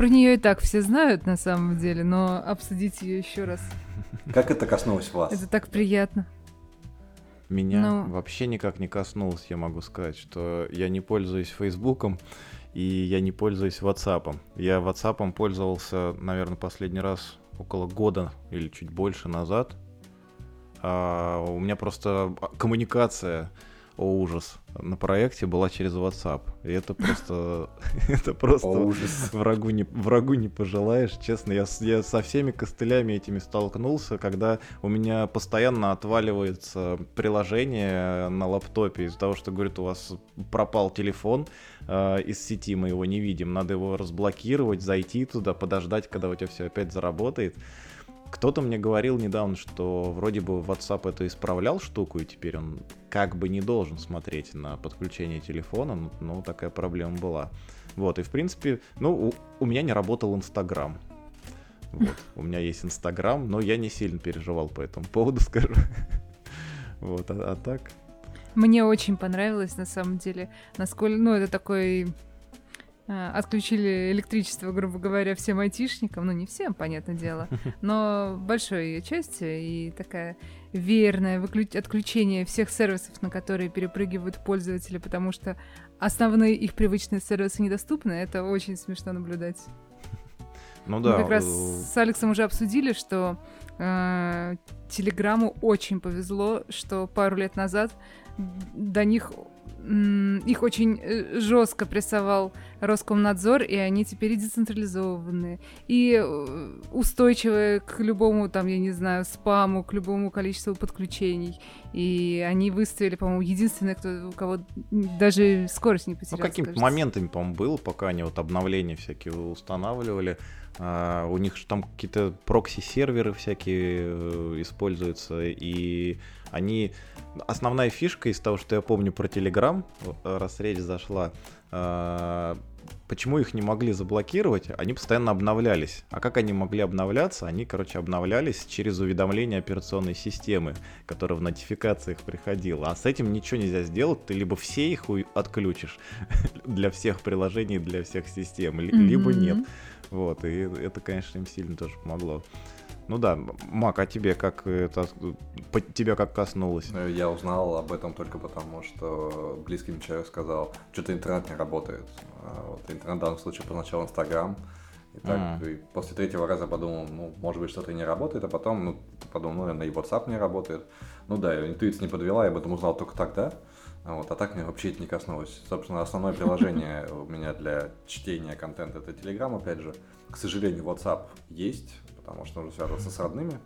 про нее и так все знают на самом деле, но обсудить ее еще раз. Как это коснулось вас? Это так приятно. Меня ну... вообще никак не коснулось, я могу сказать, что я не пользуюсь Фейсбуком и я не пользуюсь WhatsApp. Я WhatsApp пользовался, наверное, последний раз около года или чуть больше назад. А у меня просто коммуникация о ужас, на проекте была через WhatsApp. И это просто, это просто ужас. врагу не врагу не пожелаешь. Честно, я, я со всеми костылями этими столкнулся, когда у меня постоянно отваливается приложение на лаптопе из-за того, что говорит, у вас пропал телефон э, из сети, мы его не видим, надо его разблокировать, зайти туда, подождать, когда у тебя все опять заработает. Кто-то мне говорил недавно, что вроде бы WhatsApp это исправлял штуку, и теперь он как бы не должен смотреть на подключение телефона, но ну, такая проблема была. Вот, и в принципе, ну, у, у меня не работал Инстаграм. Вот, у меня есть Инстаграм, но я не сильно переживал по этому поводу, скажу. Вот, а, а так... Мне очень понравилось, на самом деле, насколько, ну, это такой отключили электричество, грубо говоря, всем айтишникам, ну не всем, понятное дело, но большой ее части, и такая верное отключение всех сервисов, на которые перепрыгивают пользователи, потому что основные их привычные сервисы недоступны, это очень смешно наблюдать. Ну да. Мы как раз э, с Алексом уже обсудили, что э, Телеграму очень повезло, что пару лет назад до них их очень э, жестко прессовал Роскомнадзор, и они теперь децентрализованные, и э, устойчивые к любому, там, я не знаю, спаму, к любому количеству подключений. И они выставили, по-моему, единственное, кто, у кого даже скорость не потеряла. Ну, какими-то моментами, по-моему, было, пока они вот обновления всякие устанавливали. А, у них же там какие-то прокси-серверы всякие э, используются, и они... Основная фишка из того, что я помню про Telegram, раз речь зашла, а, почему их не могли заблокировать? Они постоянно обновлялись. А как они могли обновляться? Они, короче, обновлялись через уведомление операционной системы, которая в нотификациях приходила. А с этим ничего нельзя сделать. Ты либо все их отключишь для всех приложений, для всех систем, либо нет. Вот, и это, конечно, им сильно тоже помогло. Ну да, Мак, а тебе как это тебя как коснулось? Ну, я узнал об этом только потому, что близкий мне человек сказал, что-то интернет не работает. А вот, интернет в данном случае поначалу Инстаграм. И так, mm. и после третьего раза подумал, ну, может быть, что-то не работает, а потом, ну, подумал, ну, наверное, и WhatsApp не работает. Ну да, интуиция не подвела, я об этом узнал только тогда. Вот, а так мне вообще это не коснулось. Собственно, основное приложение у меня для чтения контента это Telegram, опять же. К сожалению, WhatsApp есть, потому что нужно связываться с родными,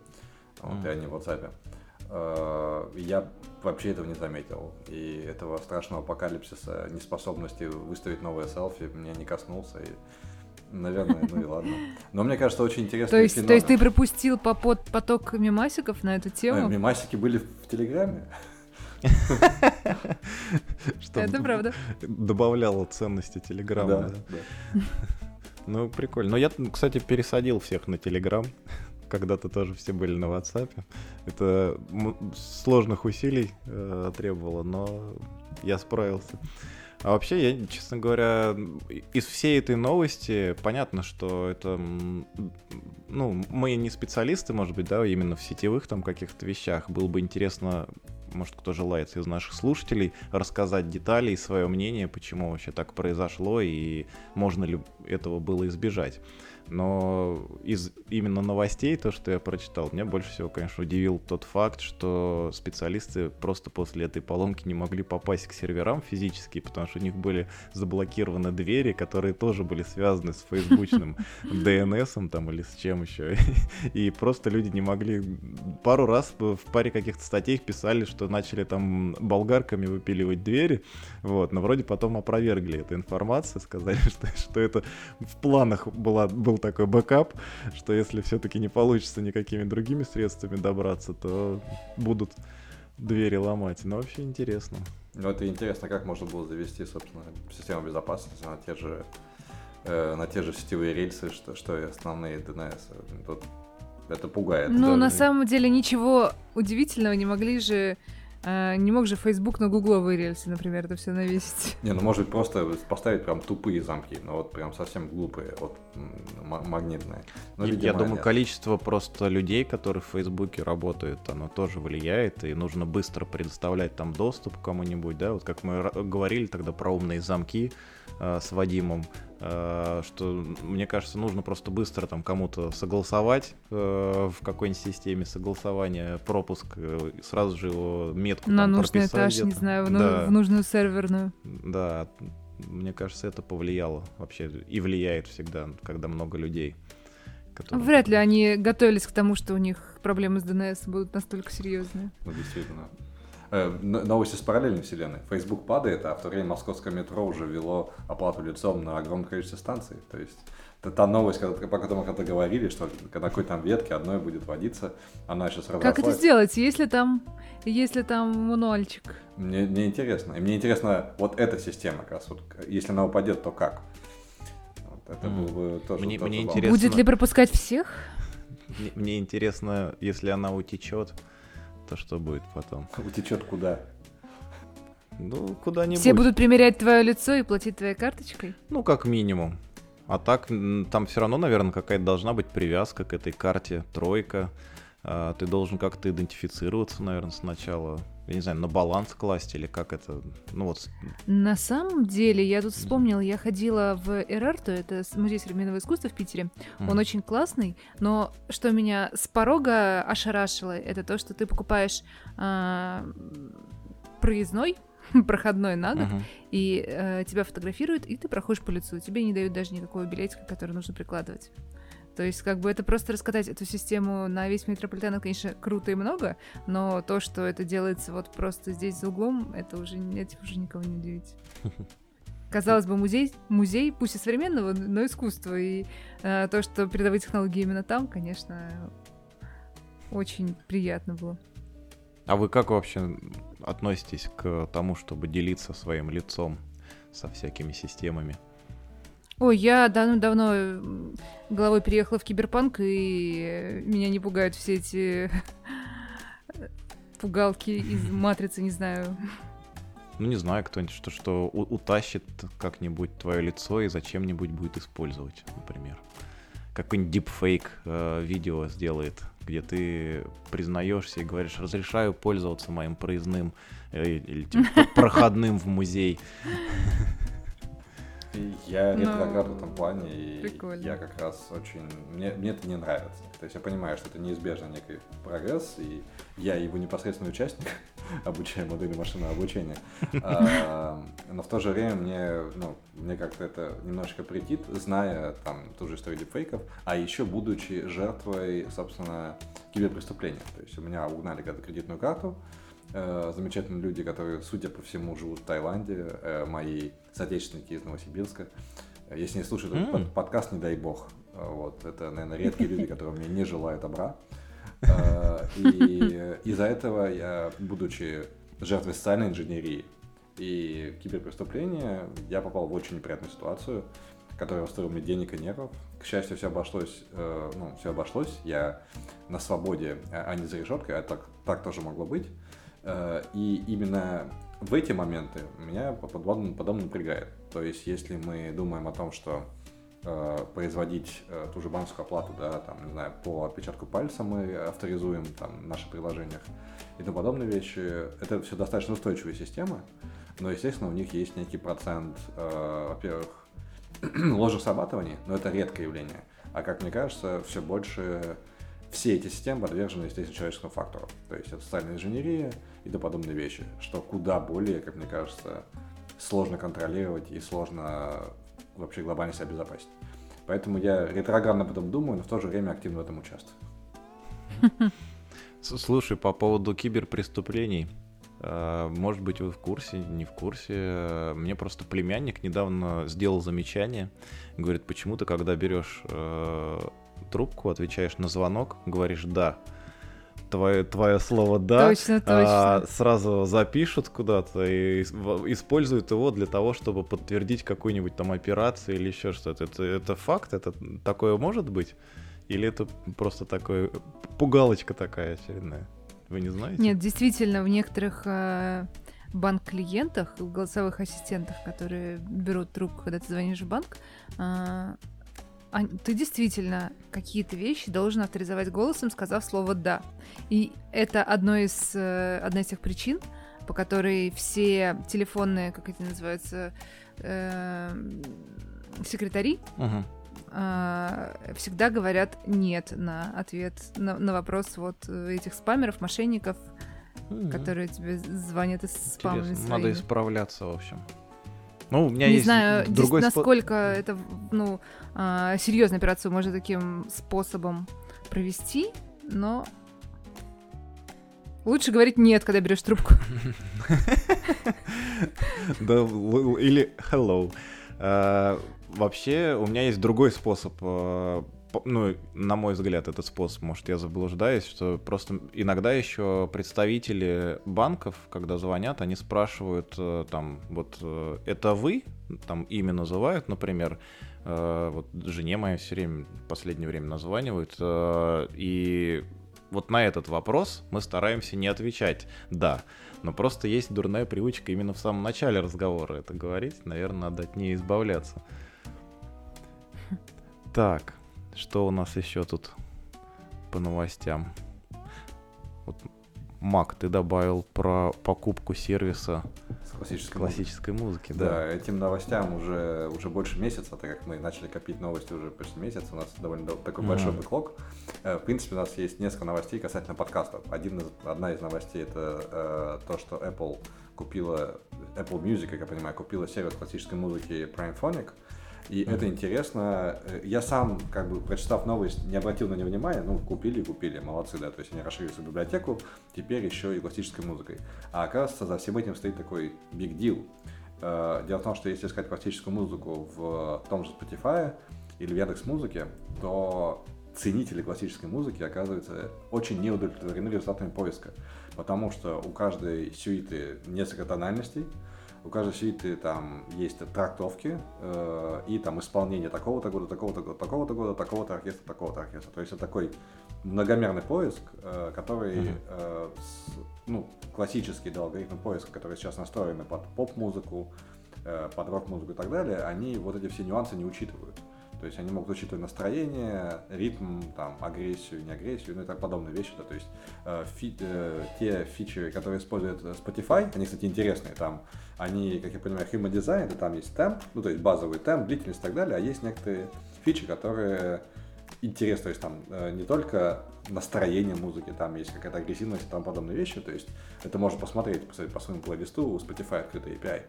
вот, и они в WhatsApp. Э, я вообще этого не заметил. И этого страшного апокалипсиса, неспособности выставить новые селфи меня не коснулся. И Наверное, ну и ладно. Но мне кажется, очень интересно. То есть, то есть ты пропустил поток мемасиков на эту тему? Мемасики были в Телеграме. Это правда. Добавляло ценности Телеграма. Да, Ну, прикольно. Но я, кстати, пересадил всех на Телеграм. Когда-то тоже все были на WhatsApp. Это сложных усилий э, требовало, но я справился. А вообще, я, честно говоря, из всей этой новости понятно, что это, ну, мы не специалисты, может быть, да, именно в сетевых там каких-то вещах. Было бы интересно может, кто желает из наших слушателей рассказать детали и свое мнение, почему вообще так произошло и можно ли этого было избежать. Но из именно новостей, то, что я прочитал, меня больше всего, конечно, удивил тот факт, что специалисты просто после этой поломки не могли попасть к серверам физически, потому что у них были заблокированы двери, которые тоже были связаны с фейсбучным DNS там или с чем еще. И просто люди не могли... Пару раз в паре каких-то статей писали, что начали там болгарками выпиливать двери, вот, но вроде потом опровергли эту информацию, сказали, что, что это в планах была, был был такой бэкап, что если все-таки не получится никакими другими средствами добраться, то будут двери ломать. Но вообще интересно. Ну, это интересно, как можно было завести, собственно, систему безопасности на те же, э, на те же сетевые рельсы, что, что и основные DNS. Тут это пугает. Ну, да. на самом деле, ничего удивительного не могли же а, не мог же Facebook на гугловые рельсы, например, это все навесить. Не, ну может быть просто поставить прям тупые замки, но вот прям совсем глупые, вот магнитные. Но, видимо, Я думаю, нет. количество просто людей, которые в Фейсбуке работают, оно тоже влияет, и нужно быстро предоставлять там доступ кому-нибудь, да, вот как мы говорили тогда про умные замки э, с Вадимом, что, мне кажется, нужно просто быстро там кому-то согласовать э, в какой-нибудь системе согласования пропуск, э, сразу же его метку На нужный этаж, не знаю, в, да. в нужную серверную. Да, мне кажется, это повлияло вообще и влияет всегда, когда много людей. Которые... Вряд ли они готовились к тому, что у них проблемы с DNS будут настолько серьезные. Ну, действительно. Э, новости с параллельной вселенной. Facebook падает, а в то время московское метро уже вело оплату лицом на огромное количество станций. То есть та новость, когда, по которой мы когда говорили, что на какой там ветке одной будет водиться, она сейчас разрослась. Как это сделать, если там, если там мануальчик? Мне, мне интересно. И мне интересно вот эта система как раз. Вот, если она упадет, то как? Вот, это mm. было бы тоже, мне, тоже мне интересно... Будет ли пропускать всех? Мне, мне интересно, если она утечет, то что будет потом? Утечет куда? Ну, куда-нибудь. Все будут примерять твое лицо и платить твоей карточкой? Ну, как минимум. А так, там все равно, наверное, какая-то должна быть привязка к этой карте, тройка. А, ты должен как-то идентифицироваться, наверное, сначала я не знаю, на баланс класть или как это, ну вот. На самом деле, я тут вспомнила, я ходила в Эрарту, это музей современного искусства в Питере, mm. он очень классный, но что меня с порога ошарашило, это то, что ты покупаешь а, проездной, проходной на год, uh-huh. и э, тебя фотографируют, и ты проходишь по лицу. Тебе не дают даже никакого билетика, который нужно прикладывать. То есть, как бы это просто раскатать эту систему на весь метрополитен, конечно, круто и много, но то, что это делается вот просто здесь за углом, это уже, этим уже никого не удивить. Казалось бы, музей, музей, пусть и современного, но искусства. И э, то, что передовые технологии именно там, конечно, очень приятно было. А вы как вообще относитесь к тому, чтобы делиться своим лицом со всякими системами? Ой, я давно-давно головой переехала в киберпанк, и меня не пугают все эти пугалки из матрицы, не знаю. Ну, не знаю, кто-нибудь что, что утащит как-нибудь твое лицо и зачем-нибудь будет использовать, например. Какой-нибудь дипфейк э, видео сделает, где ты признаешься и говоришь, разрешаю пользоваться моим проездным э, или типа, проходным в музей. Я ну, ретроград в этом плане, и прикольно. я как раз очень... Мне, мне это не нравится. То есть я понимаю, что это неизбежно некий прогресс, и я его непосредственный участник, обучая модели машинного обучения. А, но в то же время мне, ну, мне как-то это немножечко претит, зная там ту же историю дипфейков, а еще будучи жертвой, собственно, киберпреступления. То есть у меня угнали когда кредитную карту, замечательные люди, которые, судя по всему, живут в Таиланде, э, мои соотечественники из Новосибирска. Если не слушают mm. этот подкаст, не дай бог. Э, вот, это, наверное, редкие люди, которые мне не желают добра. И из-за этого я, будучи жертвой социальной инженерии и киберпреступления, я попал в очень неприятную ситуацию, которая стоила мне денег и нервов. К счастью, все обошлось, ну, все обошлось. Я на свободе, а не за решеткой, а так, так тоже могло быть. Э, и именно в эти моменты меня подобно, подобно напрягает. То есть, если мы думаем о том, что э, производить э, ту же банковскую оплату, да, там, не знаю, по отпечатку пальца мы авторизуем там в наших приложениях и тому подобные вещи. Это все достаточно устойчивые системы, но, естественно, у них есть некий процент, э, во-первых, ложных срабатываний, но это редкое явление. А как мне кажется, все больше все эти системы подвержены, естественно, человеческому фактору. То есть это социальная инженерия и тому подобные вещи, что куда более, как мне кажется, сложно контролировать и сложно вообще глобально себя обезопасить. Поэтому я ретроградно об этом думаю, но в то же время активно в этом участвую. Слушай, по поводу киберпреступлений, э, может быть, вы в курсе, не в курсе. Мне просто племянник недавно сделал замечание. Говорит, почему ты, когда берешь э, трубку, отвечаешь на звонок, говоришь «да», твое, твое слово «да», точно, точно. А, сразу запишут куда-то и используют его для того, чтобы подтвердить какую-нибудь там операцию или еще что-то. Это, это факт? Это такое может быть? Или это просто такое пугалочка такая очередная? Вы не знаете? Нет, действительно, в некоторых э, банк-клиентах, голосовых ассистентах, которые берут трубку, когда ты звонишь в банк, э, ты действительно какие-то вещи должен авторизовать голосом, сказав слово «да». И это одно из, э, одна из тех причин, по которой все телефонные, как эти называются, э, секретари uh-huh. э, всегда говорят «нет» на ответ на, на вопрос вот этих спамеров, мошенников, uh-huh. которые тебе звонят из спамами Надо исправляться, в общем. Ну, у меня не есть знаю, другой насколько спо... это, ну, э, серьезную операцию можно таким способом провести, но лучше говорить нет, когда берешь трубку. Да, или hello. А, вообще, у меня есть другой способ а, ну, на мой взгляд, этот способ, может, я заблуждаюсь, что просто иногда еще представители банков, когда звонят, они спрашивают э, там, вот, э, это вы? Там имя называют, например, э, вот жене моей все время, последнее время названивают, и вот на этот вопрос мы стараемся не отвечать «да», но просто есть дурная привычка именно в самом начале разговора это говорить, наверное, надо от нее избавляться. Так, что у нас еще тут по новостям? Вот, Мак, ты добавил про покупку сервиса с классической, классической музыки. музыки. Да. да, этим новостям уже, уже больше месяца, так как мы начали копить новости уже почти месяц, у нас довольно такой mm-hmm. большой бэклог. Э, в принципе, у нас есть несколько новостей касательно подкастов. Один из, одна из новостей это э, то, что Apple купила, Apple Music, как я понимаю, купила сервис классической музыки PrimePhonic. И mm-hmm. это интересно. Э, я сам, как бы, прочитав новость, не обратил на нее внимания. Ну, купили, купили, молодцы, да. То есть они расширили свою библиотеку, теперь еще и классической музыкой. А оказывается, за всем этим стоит такой big deal. Э, дело в том, что если искать классическую музыку в том же Spotify или в Яндекс Музыке, то ценители классической музыки, оказывается, очень неудовлетворены результатами поиска. Потому что у каждой сюиты несколько тональностей, у каждой сюиты там есть трактовки э, и там исполнение такого-то года, такого-то года, такого-то года, такого-то оркестра, такого-то оркестра. То есть это такой многомерный поиск, э, который, mm-hmm. э, с, ну, классический да, алгоритм поиска, который сейчас настроены под поп-музыку, э, под рок-музыку и так далее, они вот эти все нюансы не учитывают. То есть они могут учитывать настроение, ритм, там, агрессию, не агрессию, ну и так подобные вещи. Да. То есть э, фи, э, те фичи, которые использует Spotify, они, кстати, интересные. Там они, как я понимаю, human design, это там есть темп, ну то есть базовый темп, длительность и так далее, а есть некоторые фичи, которые интересны, то есть там э, не только настроение музыки, там есть какая-то агрессивность и тому подобные вещи, то есть это можно посмотреть, посмотреть по своему плейлисту, у Spotify открытый API.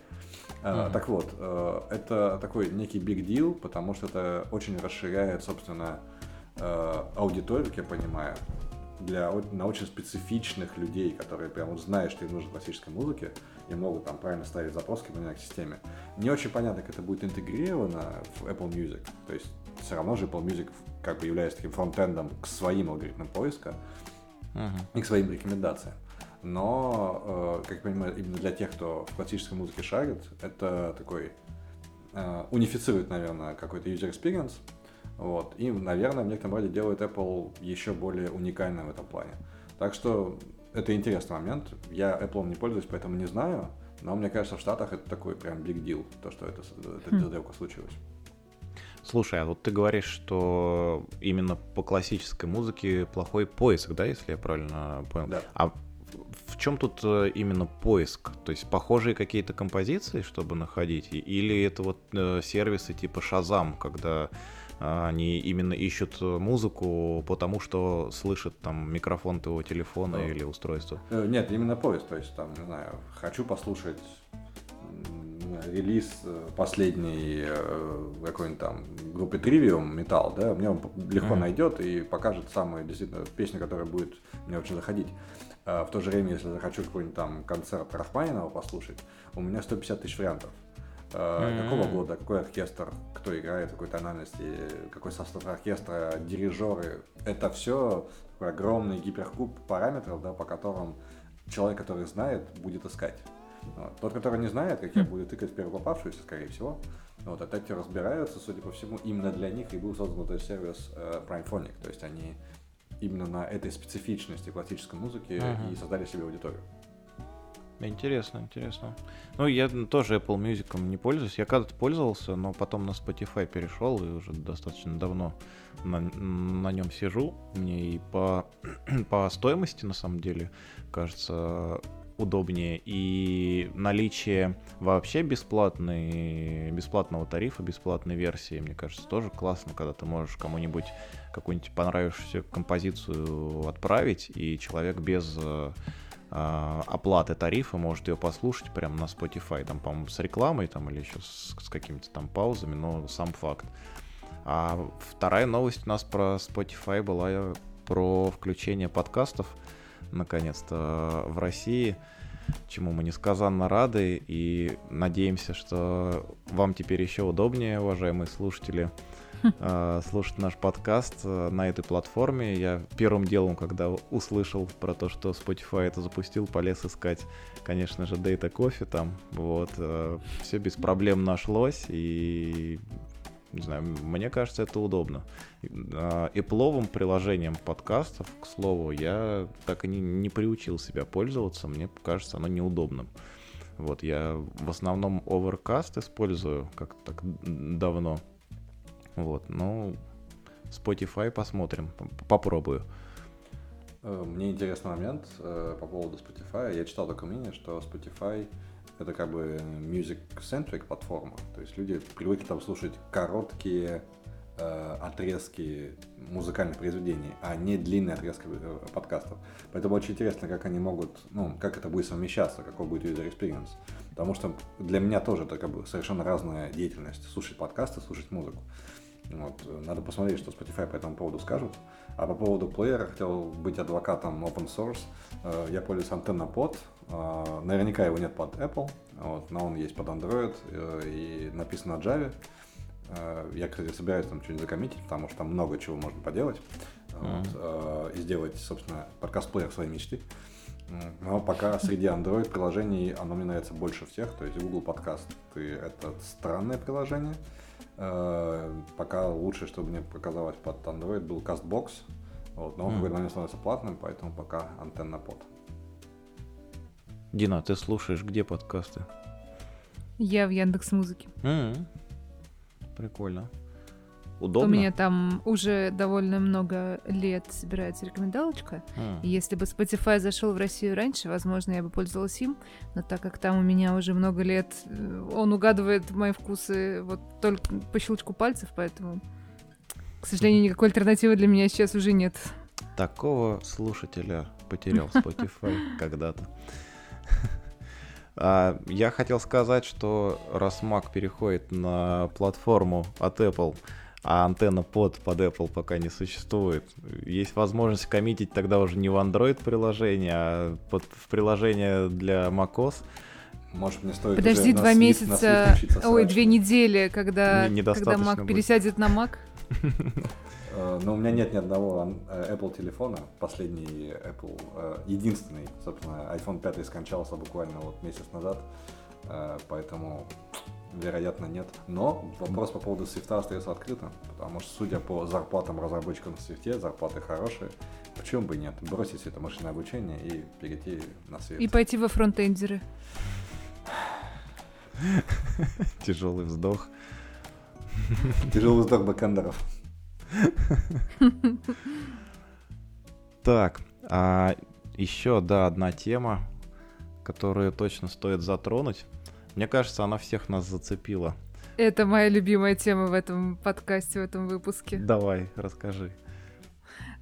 Mm-hmm. Так вот, э, это такой некий big deal, потому что это очень расширяет, собственно, э, аудиторию, как я понимаю, для на очень специфичных людей, которые прям знают, что им нужно классической музыки, и могут там правильно ставить запрос к к системе. Не очень понятно, как это будет интегрировано в Apple Music. То есть все равно же Apple Music как бы является таким фронтендом к своим алгоритмам поиска uh-huh. и к своим рекомендациям. Но, э, как я понимаю, именно для тех, кто в классической музыке шарит, это такой э, унифицирует, наверное, какой-то user experience. Вот. И, наверное, в некотором роде делает Apple еще более уникальным в этом плане. Так что это интересный момент. Я Apple не пользуюсь, поэтому не знаю. Но мне кажется, в Штатах это такой прям big deal, то, что это, эта хм. сделка случилась. Слушай, а вот ты говоришь, что именно по классической музыке плохой поиск, да, если я правильно понял? Да. А в чем тут э, именно поиск? То есть похожие какие-то композиции, чтобы находить? Или это вот э, сервисы типа Shazam, когда э, они именно ищут музыку потому, что слышат там микрофон твоего телефона Да. или устройства? Нет, именно поезд, то есть там, не знаю, хочу послушать релиз последний какой-нибудь там группы Trivium Metal, да, мне он легко Мгм. найдет и покажет самую действительно песню, которая будет мне очень заходить. А в то же время, если захочу какой-нибудь там концерт Рахманинова послушать, у меня 150 тысяч вариантов. Мгм. Какого года, какой оркестр, кто играет, какой тональности, какой состав оркестра, дирижеры. Это все такой огромный гиперкуб параметров, да, по которым человек, который знает, будет искать. Вот. Тот, который не знает, как я Хм. буду тыкать в первую попавшуюся, скорее всего. Вот, а эти разбираются, судя по всему, именно для них и был создан этот сервис э, Primephonic. То есть они именно на этой специфичности классической музыки Мгм. и создали себе аудиторию. Интересно, интересно. Ну, я тоже Apple Music не пользуюсь. Я когда-то пользовался, но потом на Spotify перешел и уже достаточно давно на, на нем сижу. Мне и по, по стоимости, на самом деле, кажется удобнее. И наличие вообще бесплатной, бесплатного тарифа, бесплатной версии, мне кажется, тоже классно, когда ты можешь кому-нибудь какую-нибудь понравившуюся композицию отправить, и человек без э, а, оплаты тарифа может ее послушать прямо на Spotify, там, по-моему, с рекламой там или еще с, с какими-то там паузами, но сам факт. А вторая новость у нас про Spotify была э, про включение подкастов, наконец-то, в России, чему мы несказанно рады и надеемся, что вам теперь еще удобнее, уважаемые слушатели, э, слушать наш подкаст э, на этой платформе. Я первым делом, когда услышал про то, что Spotify это запустил, полез искать, конечно же, Data Coffee там. Вот, все без проблем нашлось, и не знаю, мне кажется, это удобно. Эпловым приложением подкастов, к слову, я так и не, не приучил себя пользоваться, мне кажется, оно неудобным. Вот, я в основном Overcast использую, как так давно. Вот, ну, Spotify посмотрим, попробую. Мне интересный момент э, по поводу Spotify. Я читал такое мнение, что Spotify это как бы music-centric платформа. То есть люди привыкли там слушать короткие э, отрезки музыкальных произведений, а не длинные отрезки э, подкастов. Поэтому очень интересно, как они могут, ну, как это будет совмещаться, какой будет user experience. Потому что для меня тоже это как бы совершенно разная деятельность. Слушать подкасты, слушать музыку. Вот. Надо посмотреть, что Spotify по этому поводу скажут. А по поводу плеера хотел быть адвокатом open source. Э, Я пользуюсь AntennaPod. Э, Наверняка его нет под Apple, вот, но он есть под Android э, и написан на Java. Я, кстати, собираюсь там что-нибудь закоммитить, потому что там много чего можно поделать. Вот, э, и сделать, собственно, подкаст-плеер своей мечты. Но пока среди Android приложений оно мне нравится больше всех. То есть Google подкаст это странное приложение. Э, Пока лучше, что мне показалось под Android, был CastBox. Вот, но он в Мгм. какой-то момент становится платным, поэтому пока антенна под. Дина, ты слушаешь где подкасты? Я в Яндекс Музыке. М, Прикольно. У Удобно? меня там уже довольно много лет собирается рекомендалочка. М. И если бы Spotify зашел в Россию раньше, возможно, я бы пользовалась им. Но так как там у меня уже много лет, э, он угадывает мои вкусы вот только по щелчку пальцев, поэтому, к сожалению, никакой альтернативы для меня сейчас уже нет. Такого слушателя потерял Spotify когда-то. А, Я хотел сказать, что раз Mac переходит на платформу от Apple, а антенна под под Apple пока не существует, есть возможность коммитить тогда уже не в Android приложение, а под, в приложение для macOS. Может, мне стоит Подожди два на месяца, ой, две недели, когда, Не- когда Mac будет. пересядет на Mac. Э, Но у меня нет ни одного э, Apple телефона. Последний Apple, э, единственный, собственно, iPhone 5 скончался буквально вот месяц назад, поэтому, вероятно, нет. Но вопрос по поводу Swift остается открытым, потому что, судя по зарплатам разработчикам в Swift, зарплаты хорошие. Почему бы и нет? Бросить это машинное обучение и перейти на Swift. И пойти во фронтендеры. Тяжелый вздох. Тяжелый вздох бакендеров. Так, а еще, да, одна тема, которую точно стоит затронуть. Мне кажется, она всех нас зацепила. Это моя любимая тема в этом подкасте, в этом выпуске. Давай, расскажи.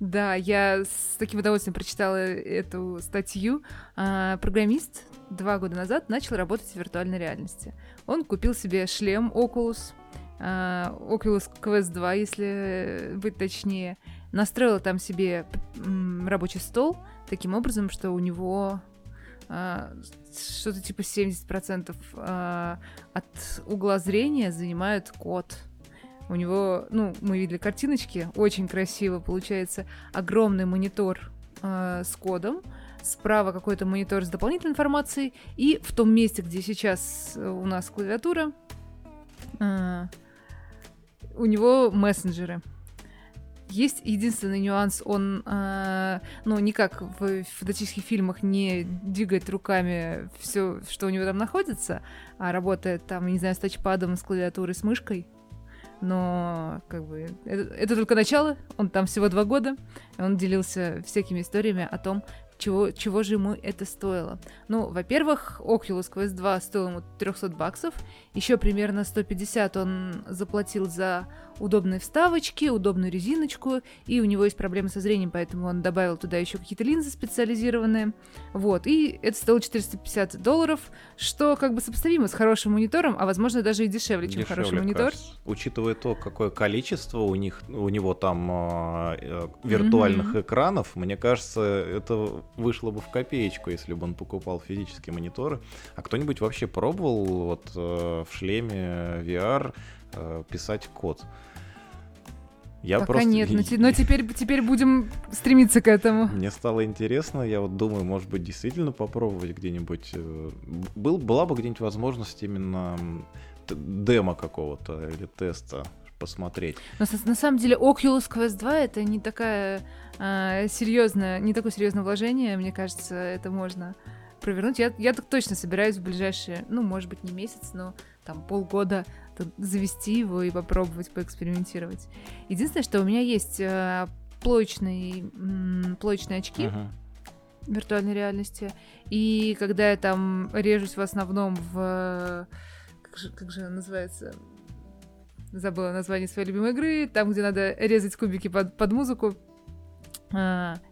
Да, я с таким удовольствием прочитала эту статью. А, программист два года назад начал работать в виртуальной реальности. Он купил себе шлем Oculus, а, Oculus Quest 2, если быть точнее. Настроил там себе рабочий стол таким образом, что у него что-то типа 70% а, от угла зрения занимает код. У него, ну, мы видели картиночки, очень красиво получается огромный монитор э, с кодом, справа какой-то монитор с дополнительной информацией, и в том месте, где сейчас у нас клавиатура, э, у него мессенджеры. Есть единственный нюанс, он, э, ну, не как в фантастических фильмах не двигает руками все, что у него там находится, а работает там, не знаю, с тачпадом, с клавиатурой, с мышкой. Но, как бы, это, это только начало, он там всего два года, и он делился всякими историями о том, чего, чего же ему это стоило? Ну, во-первых, Oculus Quest 2 стоил ему 300 баксов, еще примерно 150 он заплатил за удобные вставочки, удобную резиночку, и у него есть проблемы со зрением, поэтому он добавил туда еще какие-то линзы специализированные. Вот, и это стоило 450 долларов, что как бы сопоставимо с хорошим монитором, а возможно даже и дешевле, чем дешевле, хороший монитор. Кажется. Учитывая то, какое количество у них, у него там э, виртуальных mm-hmm. экранов, мне кажется, это вышло бы в копеечку, если бы он покупал физические мониторы. А кто-нибудь вообще пробовал вот э, в шлеме VR писать код? Я Пока просто... нет, но, но теперь, теперь будем стремиться к этому. Мне стало интересно, я вот думаю, может быть, действительно попробовать где-нибудь. Э, был, была бы где-нибудь возможность именно демо какого-то или теста посмотреть. Но на самом деле Oculus Quest 2 это не такая а, серьезное, не такое серьезное вложение, мне кажется, это можно провернуть. Я, я так точно собираюсь в ближайшие, ну, может быть, не месяц, но там полгода завести его и попробовать поэкспериментировать. Единственное, что у меня есть э, плоечные, плоечные очки uh-huh. виртуальной реальности, и когда я там режусь в основном в... Как же, как же называется? Забыла название своей любимой игры. Там, где надо резать кубики под, под музыку.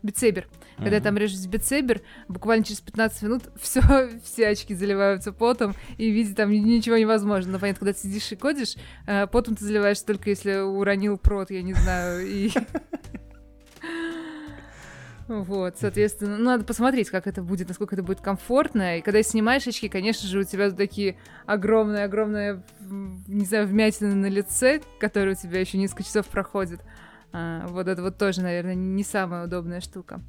Битсейбер. Когда я там режусь битсейбер, буквально через 15 минут все, все очки заливаются потом, и видеть там ничего невозможно. Но понятно, когда ты сидишь и кодишь, а, потом ты заливаешься только если уронил прот, я не знаю, и... Вот, соответственно, ну, надо посмотреть, как это будет, насколько это будет комфортно. И когда снимаешь очки, конечно же, у тебя такие огромные-огромные, не знаю, вмятины на лице, которые у тебя еще несколько часов проходят. А, вот это вот тоже, наверное, не самая удобная штука.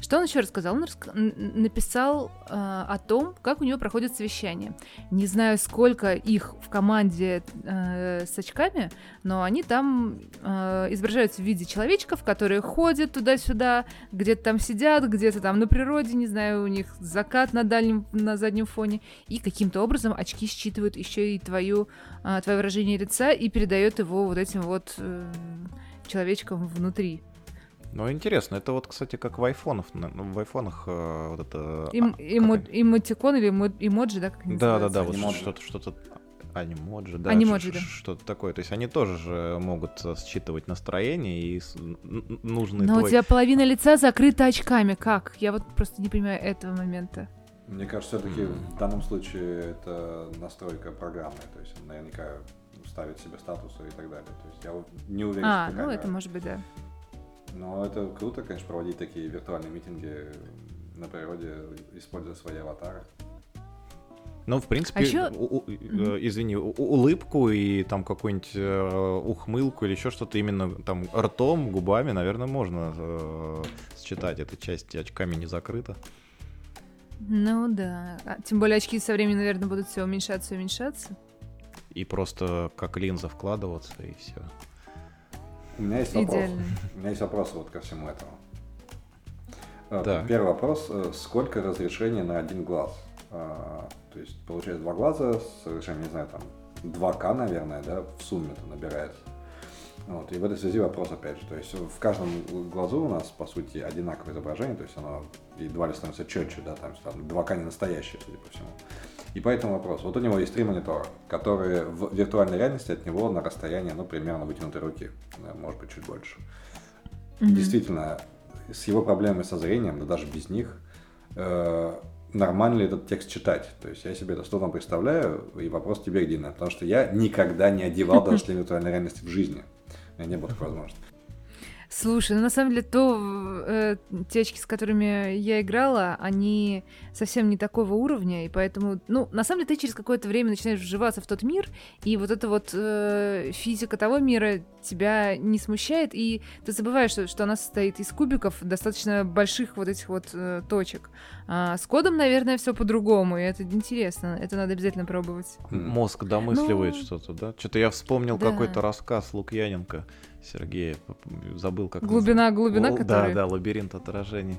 Что он еще рассказал? Он раска... написал э, о том, как у него проходит совещание. Не знаю, сколько их в команде э, с очками, но они там э, изображаются в виде человечков, которые ходят туда-сюда, где-то там сидят, где-то там на природе, не знаю, у них закат на дальнем, на заднем фоне, и каким-то образом очки считывают еще и твою, э, твое выражение лица и передает его вот этим вот э, человечкам внутри. Ну, интересно, это вот, кстати, как в айфонах, ну, в айфонах э, вот это... Им, а, эмо, эмотикон или эмоджи, да, как Да, да, да, вот что-то, что-то анимоджи, да, анимоджи, да. что-то такое. То есть они тоже же могут э, считывать настроение и нужный Но твой... у тебя половина лица закрыта очками, как? Я вот просто не понимаю этого момента. Мне кажется, все-таки в данном случае это настройка программы, то есть наверняка ставит себе статусы и так далее. То я не уверен, а, что ну камера... это может быть, да. Но это круто, конечно, проводить такие виртуальные митинги на природе, используя свои аватары. Ну, в принципе, а еще... у, у, mm-hmm. извини, у, улыбку и там какую-нибудь э, ухмылку или еще что-то именно там ртом, губами, наверное, можно э, считать. Эта часть очками не закрыта. Ну да. А, тем более очки со временем, наверное, будут все уменьшаться и уменьшаться. И просто как линза вкладываться, и все. У меня есть вопрос. Идеально. У меня есть вопрос вот ко всему этому. Э, так. Первый вопрос. Э, сколько разрешений на один глаз? Э, то есть, получается, два глаза с разрешением, не знаю, там, 2К, наверное, да, в сумме это набирает. Вот, и в этой связи вопрос опять же, то есть в каждом глазу у нас, по сути, одинаковое изображение, то есть оно едва ли становится четче, да, там, там 2К не настоящее, судя по всему. И поэтому вопрос. Вот у него есть три монитора, которые в виртуальной реальности от него на расстоянии, ну, примерно вытянутой руки, может быть, чуть больше. Mm-hmm. Действительно, с его проблемами со зрением, да даже без них, э, нормально ли этот текст читать. То есть я себе это с трудом представляю, и вопрос тебе, Дина, потому что я никогда не одевал даже шлем виртуальной реальности в жизни. У меня не было такой возможности. Слушай, ну на самом деле то э, те очки, с которыми я играла, они совсем не такого уровня, и поэтому, ну, на самом деле ты через какое-то время начинаешь вживаться в тот мир, и вот эта вот э, физика того мира тебя не смущает, и ты забываешь, что, что она состоит из кубиков достаточно больших вот этих вот э, точек. А с кодом, наверное, все по-другому, и это интересно, это надо обязательно пробовать. Мозг домысливает ну... что-то, да? Что-то я вспомнил да. какой-то рассказ Лукьяненко. Сергея, забыл как Глубина, глубина, Л- который... Да, да, лабиринт отражений.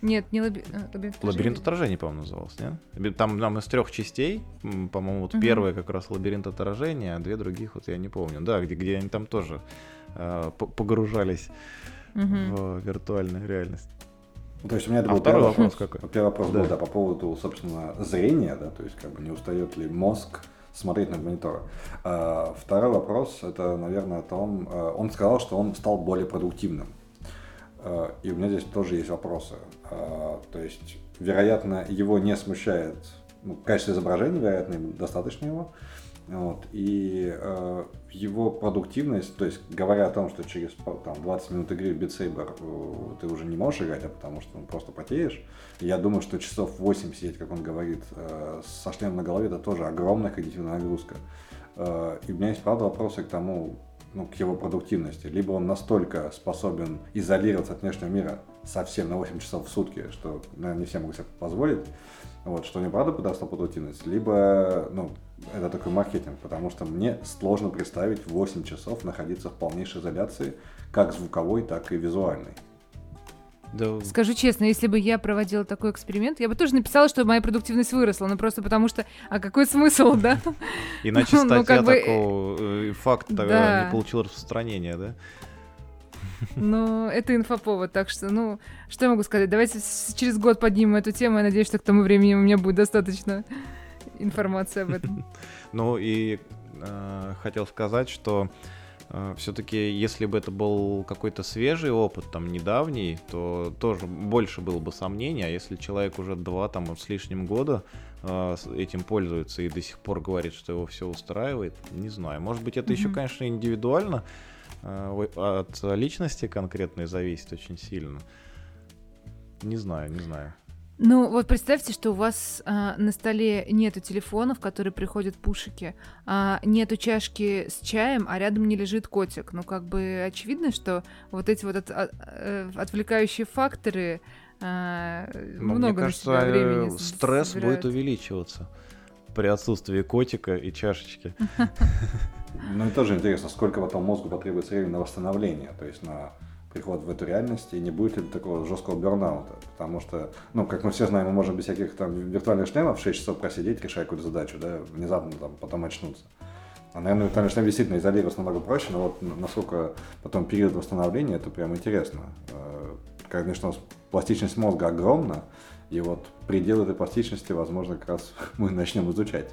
Нет, не лаби... а, лабиринт отражений. Лабиринт отражений, по-моему, назывался, нет? Там, там из трех частей, по-моему, вот угу. первая как раз лабиринт отражения, а две других вот я не помню. Да, где, где они там тоже э, погружались угу. в виртуальную реальность. То есть у меня это а был первый вопрос. Какой? Первый вопрос да. был, да, по поводу, собственно, зрения, да, то есть как бы не устает ли мозг смотреть на монитор. А, второй вопрос, это, наверное, о том, а, он сказал, что он стал более продуктивным. А, и у меня здесь тоже есть вопросы. То есть, вероятно, его не смущает ну, качество изображения, вероятно, достаточно его. Вот, и э, его продуктивность, то есть говоря о том, что через там, 20 минут игры в Beat э, ты уже не можешь играть, а потому что ну, просто потеешь, я думаю, что часов 8 сидеть, как он говорит, э, со шлемом на голове, это тоже огромная когнитивная нагрузка. Э, и у меня есть, правда, вопросы к тому, ну, к его продуктивности. Либо он настолько способен изолироваться от внешнего мира совсем на 8 часов в сутки, что, наверное, не все могут себе позволить, вот, что не правда подросла продуктивность, либо, ну, это такой маркетинг, потому что мне сложно представить 8 часов находиться в полнейшей изоляции, как звуковой, так и визуальной. Да. Скажу честно, если бы я проводила такой эксперимент, я бы тоже написала, что моя продуктивность выросла, но просто потому что, а какой смысл, да? Иначе ну, статья такого э, факта не получила распространения, да? Ну, это инфоповод, так что, ну, что я могу сказать? Давайте через год поднимем эту тему, я надеюсь, что к тому времени у меня будет достаточно информации об этом. Ну и э, хотел сказать, что э, все-таки, если бы это был какой-то свежий опыт, там, недавний, то тоже больше было бы сомнений, а если человек уже два, там, с лишним года э, этим пользуется и до сих пор говорит, что его все устраивает, не знаю. Может быть, это mm-hmm. еще, конечно, индивидуально, от личности конкретной зависит очень сильно. Не знаю, не знаю. Ну, вот представьте, что у вас а, на столе нету телефонов, которые приходят пушики, а, нету чашки с чаем, а рядом не лежит котик. Ну, как бы очевидно, что вот эти вот от, от, э, отвлекающие факторы а, ну, много мне кажется, на себя времени стресс собирают. будет увеличиваться при отсутствии котика и чашечки. Ну и тоже интересно, сколько потом мозгу потребуется времени на восстановление, то есть на приход в эту реальность, и не будет ли такого жесткого бернаута. Потому что, ну, как мы все знаем, мы можем без всяких там виртуальных шлемов 6 часов просидеть, решая какую-то задачу, да, внезапно там потом очнуться. А, наверное, виртуальный шлем действительно изолироваться намного проще, но вот насколько потом период восстановления, это прям интересно. Э, конечно, пластичность мозга огромна, и вот предел этой пластичности, возможно, как раз мы начнем изучать.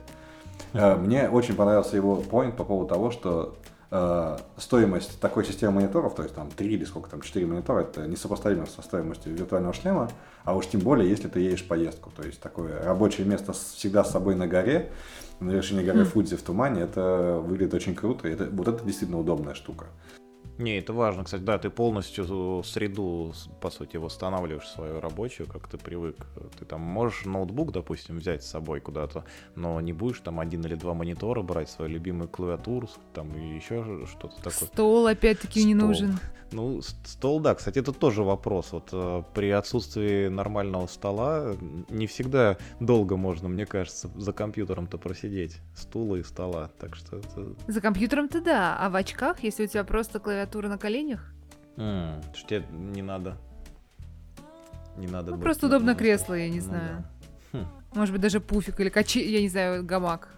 Э, мне очень понравился его point по поводу того, что стоимость такой системы мониторов, то есть там 3 или сколько там, 4 монитора, это несопоставимо со стоимостью виртуального шлема, а уж тем более, если ты едешь поездку. То есть такое рабочее место всегда с собой на горе, на вершине горы mm. Фудзи в тумане, это выглядит очень круто, это, вот это действительно удобная штука. Не, это важно, кстати, да, ты полностью среду, по сути, восстанавливаешь свою рабочую, как ты привык. Ты там можешь ноутбук, допустим, взять с собой куда-то, но не будешь там один или два монитора брать, свою любимую клавиатуру, там и еще что-то такое. Стол опять-таки не нужен. Ну, стол, да, кстати, это тоже вопрос. Вот э, при отсутствии нормального стола не всегда долго можно, мне кажется, за компьютером-то просидеть. Стула и стола, так что это... За компьютером-то да, а в очках, если у тебя просто клавиатура на коленях? Mm, что тебе не надо... Не надо ну, просто удобно кресло, я не ну, знаю. Да. Хм. Может быть, даже пуфик или качи, я не знаю, гамак.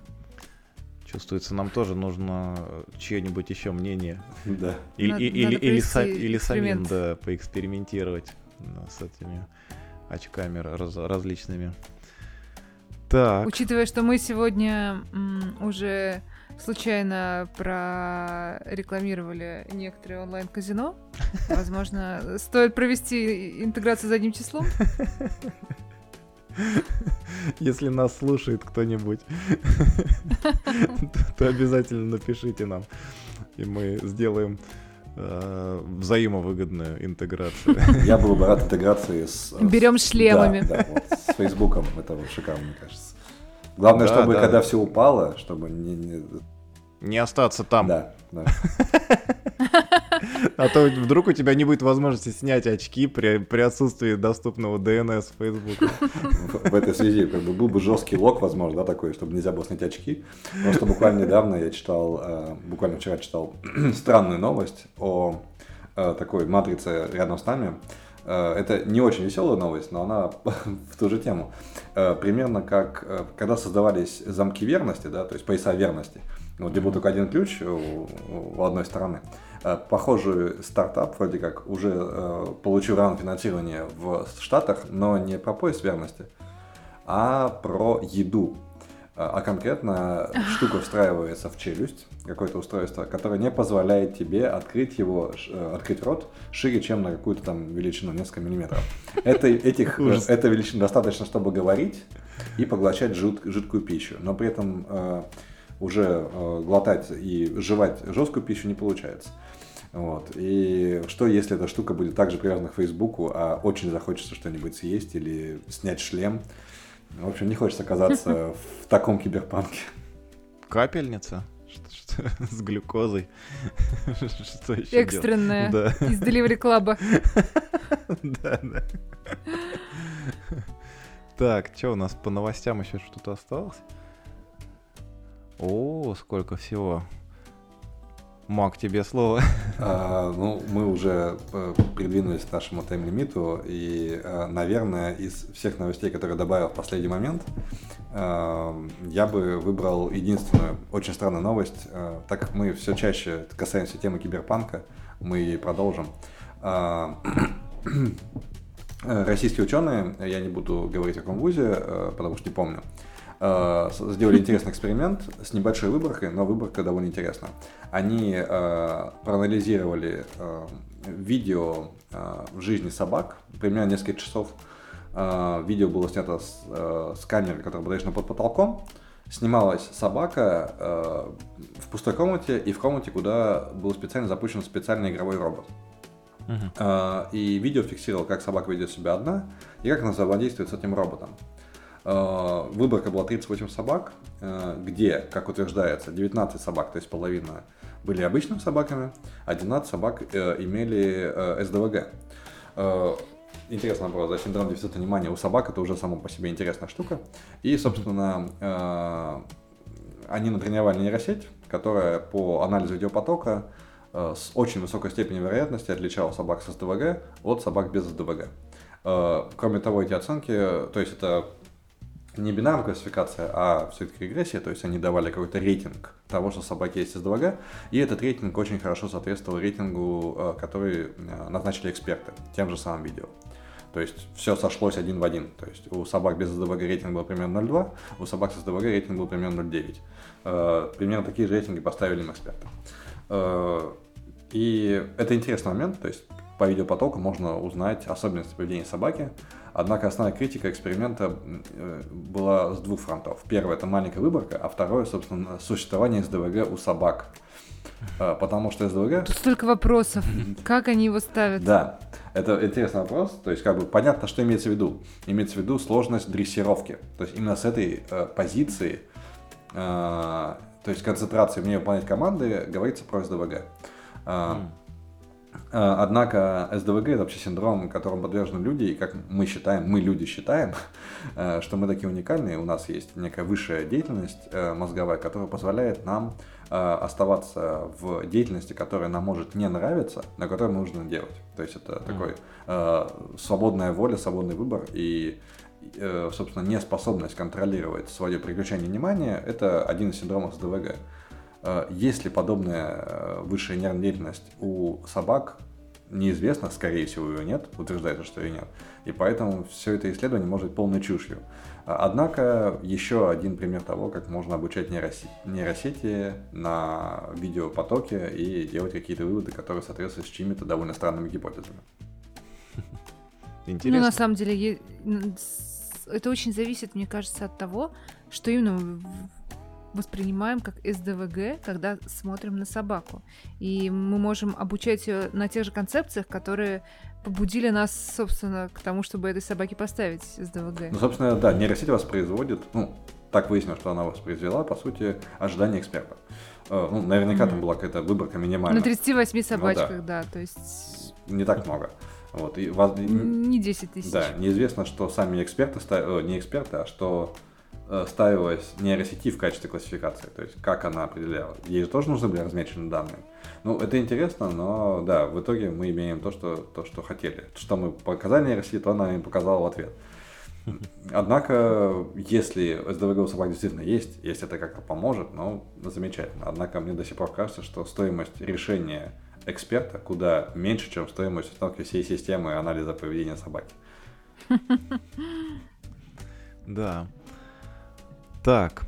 Чувствуется, нам тоже нужно чье-нибудь еще мнение. Да. Или, Надо- или, надо или, са- провести или самим, эксперимент. да, поэкспериментировать да, с этими очками раз- различными. Так, Учитывая, что мы сегодня м, уже случайно прорекламировали некоторые онлайн-казино, возможно, стоит провести интеграцию задним числом. если нас слушает кто-нибудь, то обязательно напишите нам, и мы сделаем э, взаимовыгодную интеграцию. Я был бы рад интеграции с... э, Берем шлемами. Да, да, вот, с Фейсбуком. Это вот шикарно, мне кажется. Главное, Да, чтобы да. когда все упало, чтобы не... не- Не остаться там, Да, да. а то вдруг у тебя не будет возможности снять очки при, при отсутствии доступного DNS в Facebook. В в этой связи как бы был бы жесткий лог, возможно, да, такой, чтобы нельзя было снять очки. Просто буквально недавно я читал, э, буквально вчера читал странную новость о э, такой матрице рядом с нами. Э, Это не очень веселая новость, но она в ту же тему. Э, Примерно как э, когда создавались замки верности, да, то есть пояса верности, вот где был только один ключ у, у одной стороны. Похожий стартап вроде как уже э, получил раунд финансирования в Штатах, но не про пояс верности, а про еду. А а конкретно штука встраивается в челюсть, какое-то устройство, которое не позволяет тебе открыть его, э, открыть рот шире, чем на какую-то там величину, несколько миллиметров. Это, этих, э, Ужас. этой величины достаточно, чтобы говорить и поглощать жид- жидкую пищу, но при этом э, уже э, глотать и жевать жесткую пищу не получается. Вот. И что, если эта штука будет также привязана к Фейсбуку, а очень захочется что-нибудь съесть или снять шлем? В общем, не хочется оказаться в таком киберпанке. Капельница? Что, что- с глюкозой? Что еще? Экстренная. Да, Из Delivery Club. да, да. Так, что у нас по новостям еще что-то осталось? О, сколько всего. Мак, тебе слово. А, ну, мы уже э, придвинулись к нашему тайм-лимиту, и, э, наверное, из всех новостей, которые добавил в последний момент, э, я бы выбрал единственную очень странную новость. Так как мы все чаще касаемся темы киберпанка, мы продолжим. А, Российские ученые, я не буду говорить о каком вузе, потому что не помню, сделали интересный эксперимент с небольшой выборкой, но выборка довольно интересная. Они э, проанализировали э, видео э, в жизни собак, примерно несколько часов. Э, видео было снято с, э, с камеры, которая была навешена под потолком. Снималась собака э, в пустой комнате и в комнате, куда был специально запущен специальный игровой робот. А, И видео фиксировал, как собака ведет себя одна и как она взаимодействует с этим роботом. А, Выборка была 38 собак, а, где, как утверждается, 19 собак, то есть половина, были обычными собаками, а 12 собак э, имели э, СДВГ. Интересный вопрос, да, синдром дефицита внимания у собак это уже само по себе интересная штука. И, собственно, э, они натренировали нейросеть, которая по анализу видеопотока э, с очень высокой степенью вероятности отличала собак с СДВГ от собак без СДВГ. Э, Кроме того, эти оценки, то есть это не бинарная классификация, а все-таки регрессия, то есть они давали какой-то рейтинг того, что собаки есть СДВГ, и этот рейтинг очень хорошо соответствовал рейтингу, э, который э, назначили эксперты тем же самым видео. То есть все сошлось один в один. То есть у собак без СДВГ рейтинг был примерно 0,2, у собак с СДВГ рейтинг был примерно 0,9. Э, Примерно такие же рейтинги поставили им эксперты. И это интересный момент, то есть по видеопотоку можно узнать особенности поведения собаки. Однако основная критика эксперимента э, была с двух фронтов. Первое это маленькая выборка, а второе, собственно, существование СДВГ у собак. Э, Потому что СДВГ Тут столько вопросов. Как они его ставят? да, это интересный вопрос. То есть, как бы понятно, что имеется в виду. Имеется в виду сложность дрессировки. То есть, именно с этой э, позиции, э, то есть концентрации мне выполнять команды, говорится про СДВГ. Э, М. э, Однако СДВГ это вообще синдром, которым подвержены люди, и как мы считаем, мы люди считаем, э, что мы такие уникальные, у нас есть некая высшая деятельность э, мозговая, которая позволяет нам оставаться в деятельности, которая нам может не нравиться, но которую нужно делать. То есть это такой свободная воля, свободный выбор, и собственно, неспособность контролировать свое переключение внимания, это один из синдромов СДВГ. Э, есть ли подобная э, высшая нервная деятельность у собак, неизвестно, скорее всего, ее нет, утверждается, что ее нет. И поэтому все это исследование может быть полной чушью. Однако еще один пример того, как можно обучать нейросети, нейросети на видеопотоке и делать какие-то выводы, которые соответствуют с чьими-то довольно странными гипотезами. Интересно. Ну, на самом деле, это очень зависит, мне кажется, от того, что именно воспринимаем как СДВГ, когда смотрим на собаку. И мы можем обучать ее на тех же концепциях, которые побудили нас, собственно, к тому, чтобы этой собаке поставить СДВГ. Ну, собственно, да, нейросеть воспроизводит, ну, так выяснилось, что она воспроизвела, по сути, ожидания эксперта. Э, ну, наверняка mm-hmm. там была какая-то выборка минимальная. На 38 собачках, ну, да. да, то есть... Не так много. Вот, и, не 10 тысяч. Да, неизвестно, что сами эксперты, ставили, не эксперты, а что э, ставилась нейросети в качестве классификации, то есть как она определяла. Ей же тоже нужны были размечены данные. Ну, это интересно, но да, в итоге мы имеем то, что, то, что хотели. Что мы показали нейросети, то она им показала в ответ. Однако, если СДВГ у собак действительно есть, если это как-то поможет, ну, замечательно. Однако мне до сих пор кажется, что стоимость решения эксперта куда меньше, чем стоимость установки всей системы анализа поведения собаки. Да. Так.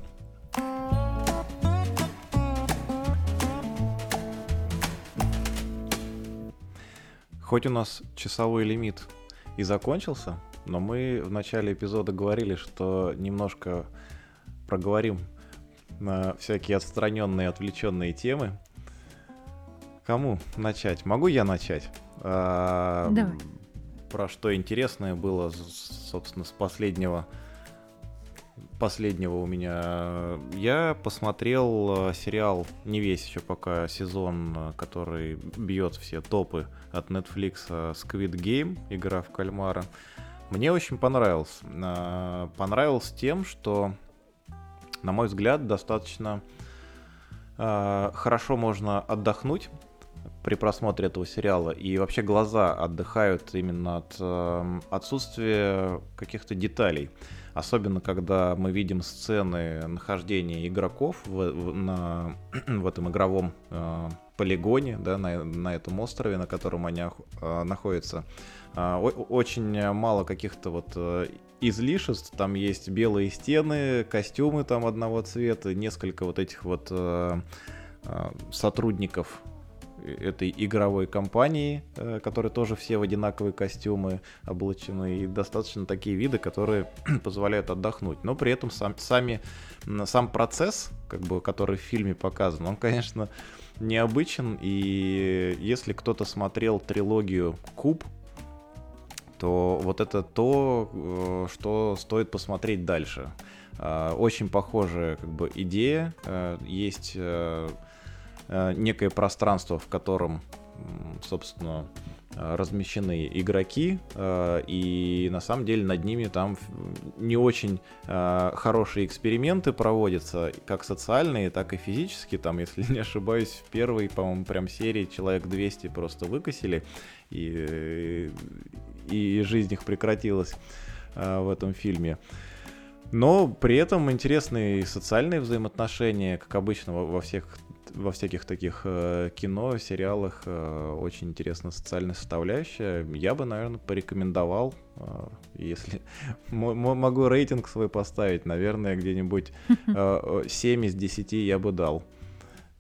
Хоть у нас часовой лимит и закончился, но мы в начале эпизода говорили, что немножко проговорим на всякие отстраненные, отвлеченные темы. Кому начать? Могу я начать? А, Давай. Про что интересное было, собственно, с последнего последнего у меня. Я посмотрел э, сериал, не весь еще пока сезон, э, который бьет все топы от Netflix э, Squid Game, игра в кальмара. Мне очень понравился. Понравился тем, что, на мой взгляд, достаточно хорошо можно отдохнуть при просмотре этого сериала, и вообще глаза отдыхают именно от отсутствия каких-то деталей. Особенно, когда мы видим сцены нахождения игроков в, в, на, в этом игровом э, полигоне, да, на, на этом острове, на котором они э, находятся. Э, очень мало каких-то вот э, излишеств. Там есть белые стены, костюмы там одного цвета, несколько вот этих вот э, э сотрудников этой игровой компании, э, которые тоже все в одинаковые костюмы облачены, и достаточно такие виды, которые позволяют отдохнуть. Но при этом сам, сами, сам процесс, как бы, который в фильме показан, он, конечно, необычен, и если кто-то смотрел трилогию «Куб», то вот это то, э, что стоит посмотреть дальше. Э, очень похожая как бы идея, есть некое пространство, в котором, собственно, э, размещены игроки, э, и на самом деле над ними там не очень хорошие эксперименты проводятся, как социальные, так и физические. Там, если не ошибаюсь, в первой, по-моему, прям серии человек 200 просто выкосили, и, и жизнь их прекратилась в этом фильме. Но при этом интересные социальные взаимоотношения, как обычно во всех во всяких таких э, кино, сериалах э, очень интересная социальная составляющая. Я бы, наверное, порекомендовал, э, если могу рейтинг свой поставить, наверное, где-нибудь э, 7 из 10 я бы дал.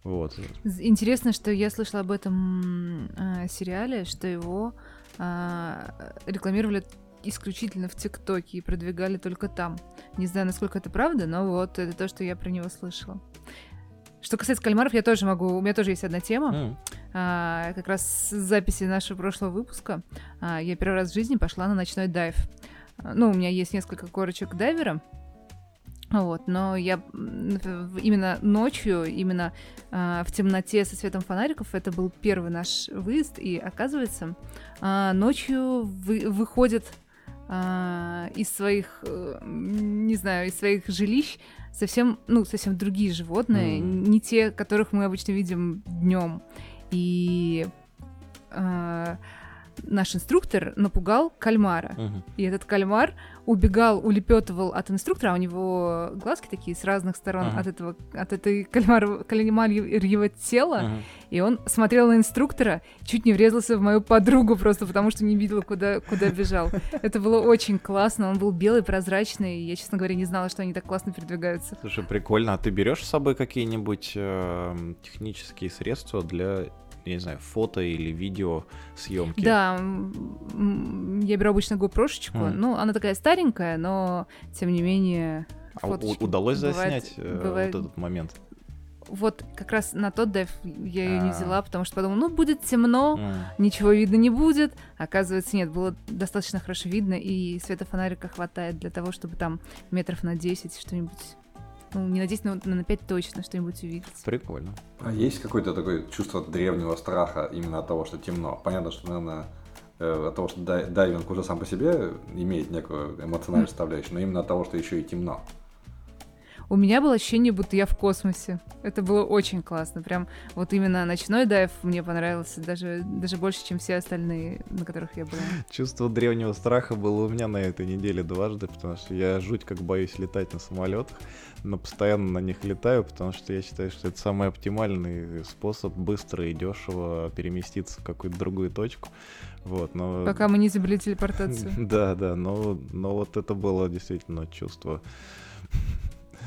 Вот. Интересно, что я слышала об этом э, сериале, что его э, рекламировали исключительно в ТикТоке и продвигали только там. Не знаю, насколько это правда, но вот это то, что я про него слышала. Что касается кальмаров, я тоже могу. У меня тоже есть одна тема. Mm. А, как раз с записи нашего прошлого выпуска. А, я первый раз в жизни пошла на ночной дайв. Ну, у меня есть несколько корочек дайвера. Вот, но я именно ночью, именно э, в темноте со светом фонариков, это был первый наш выезд, и оказывается, э, ночью вы, выходят э, из своих, э, не знаю, из своих жилищ совсем, ну, совсем другие животные, mm. не те, которых мы обычно видим днем. И э, наш инструктор напугал кальмара. Мгм. И этот кальмар убегал, улепетывал от инструктора, а у него глазки такие с разных сторон Ага. от этого, от этой кальмар, кальмарьего тела. Мгм. И он смотрел на инструктора, чуть не врезался в мою подругу просто потому, что не видел, куда, куда бежал. Это было очень классно. Он был белый, прозрачный. и Я, честно говоря, не знала, что они так классно передвигаются. Слушай, прикольно. А ты берешь с собой какие-нибудь эм, технические средства для, я не знаю, фото или видео съемки? Да, я беру обычно GoPro-шечку. Мгм. Ну, она такая старенькая, но тем не менее. А удалось заснять э, бывает- вот этот момент? Вот как раз на тот дайв я ее не А. взяла, потому что подумала, ну, будет темно, ничего видно не будет. Оказывается, нет, было достаточно хорошо видно, и света фонарика хватает для того, чтобы там метров на 10 что-нибудь... Ну, не на 10, но на 5 точно что-нибудь увидеть. Прикольно. А есть какое-то такое чувство древнего страха именно от того, что темно? Понятно, что, наверное, э, от того, что дай- дайвинг уже сам по себе имеет некую эмоциональную составляющую, но именно от того, что еще и темно. У меня было ощущение, будто я в космосе. Это было очень классно. Прям вот именно ночной дайв мне понравился даже, даже больше, чем все остальные, на которых я была. Чувство древнего страха было у меня на этой неделе дважды, потому что я жуть как боюсь летать на самолетах, но постоянно на них летаю, потому что я считаю, что это самый оптимальный способ быстро и дешево переместиться в какую-то другую точку. Вот, но... Пока мы не изобрели телепортацию. Да, да, но, но вот это было действительно чувство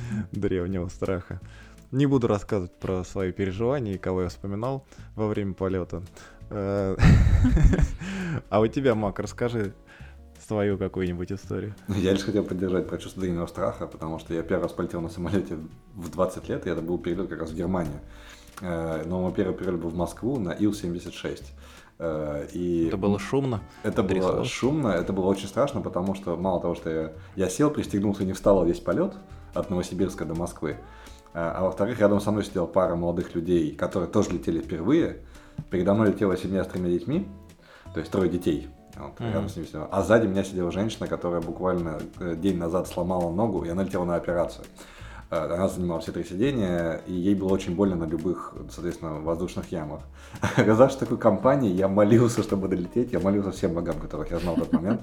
древнего страха. Не буду рассказывать про свои переживания и кого я вспоминал во время полета. Э, А у тебя, Мак, расскажи свою какую-нибудь историю. Я лишь хотел поддержать про чувство древнего страха, потому что я первый раз полетел на самолете в 20 лет, и это был перелет как раз в Германию. Э, Но мой первый перелет был в Москву на Ил-76. Э, И Это было шумно. Это было шумно, это было очень страшно, потому что мало того, что я, я сел, пристегнулся и не встал весь полет от Новосибирска до Москвы, а, а во-вторых, рядом со мной сидела пара молодых людей, которые тоже летели впервые. Передо мной летела семья с тремя детьми, то есть трое детей. Вот, Мгм. рядом с ними сидела. А сзади меня сидела женщина, которая буквально э, день назад сломала ногу, и она летела на операцию. Э, Она занимала все три сидения, и ей было очень больно на любых, соответственно, воздушных ямах. Оказавшись в такой компании, я молился, чтобы долететь. Я молился всем богам, которых я знал в тот момент.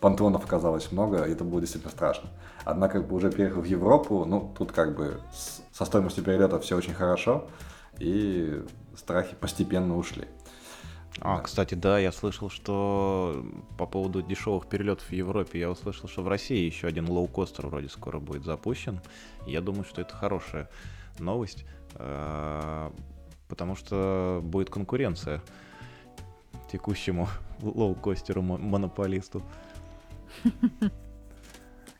Понтонов оказалось много, и это было действительно страшно. Однако, как бы уже переехав в Европу, ну, тут как бы со стоимостью перелета все очень хорошо, и страхи постепенно ушли. А, Да. кстати, да, я слышал, что по поводу дешевых перелетов в Европе, я услышал, что в России еще один лоукостер вроде скоро будет запущен. Я думаю, что это хорошая новость, э, потому что будет конкуренция текущему лоукостеру-монополисту.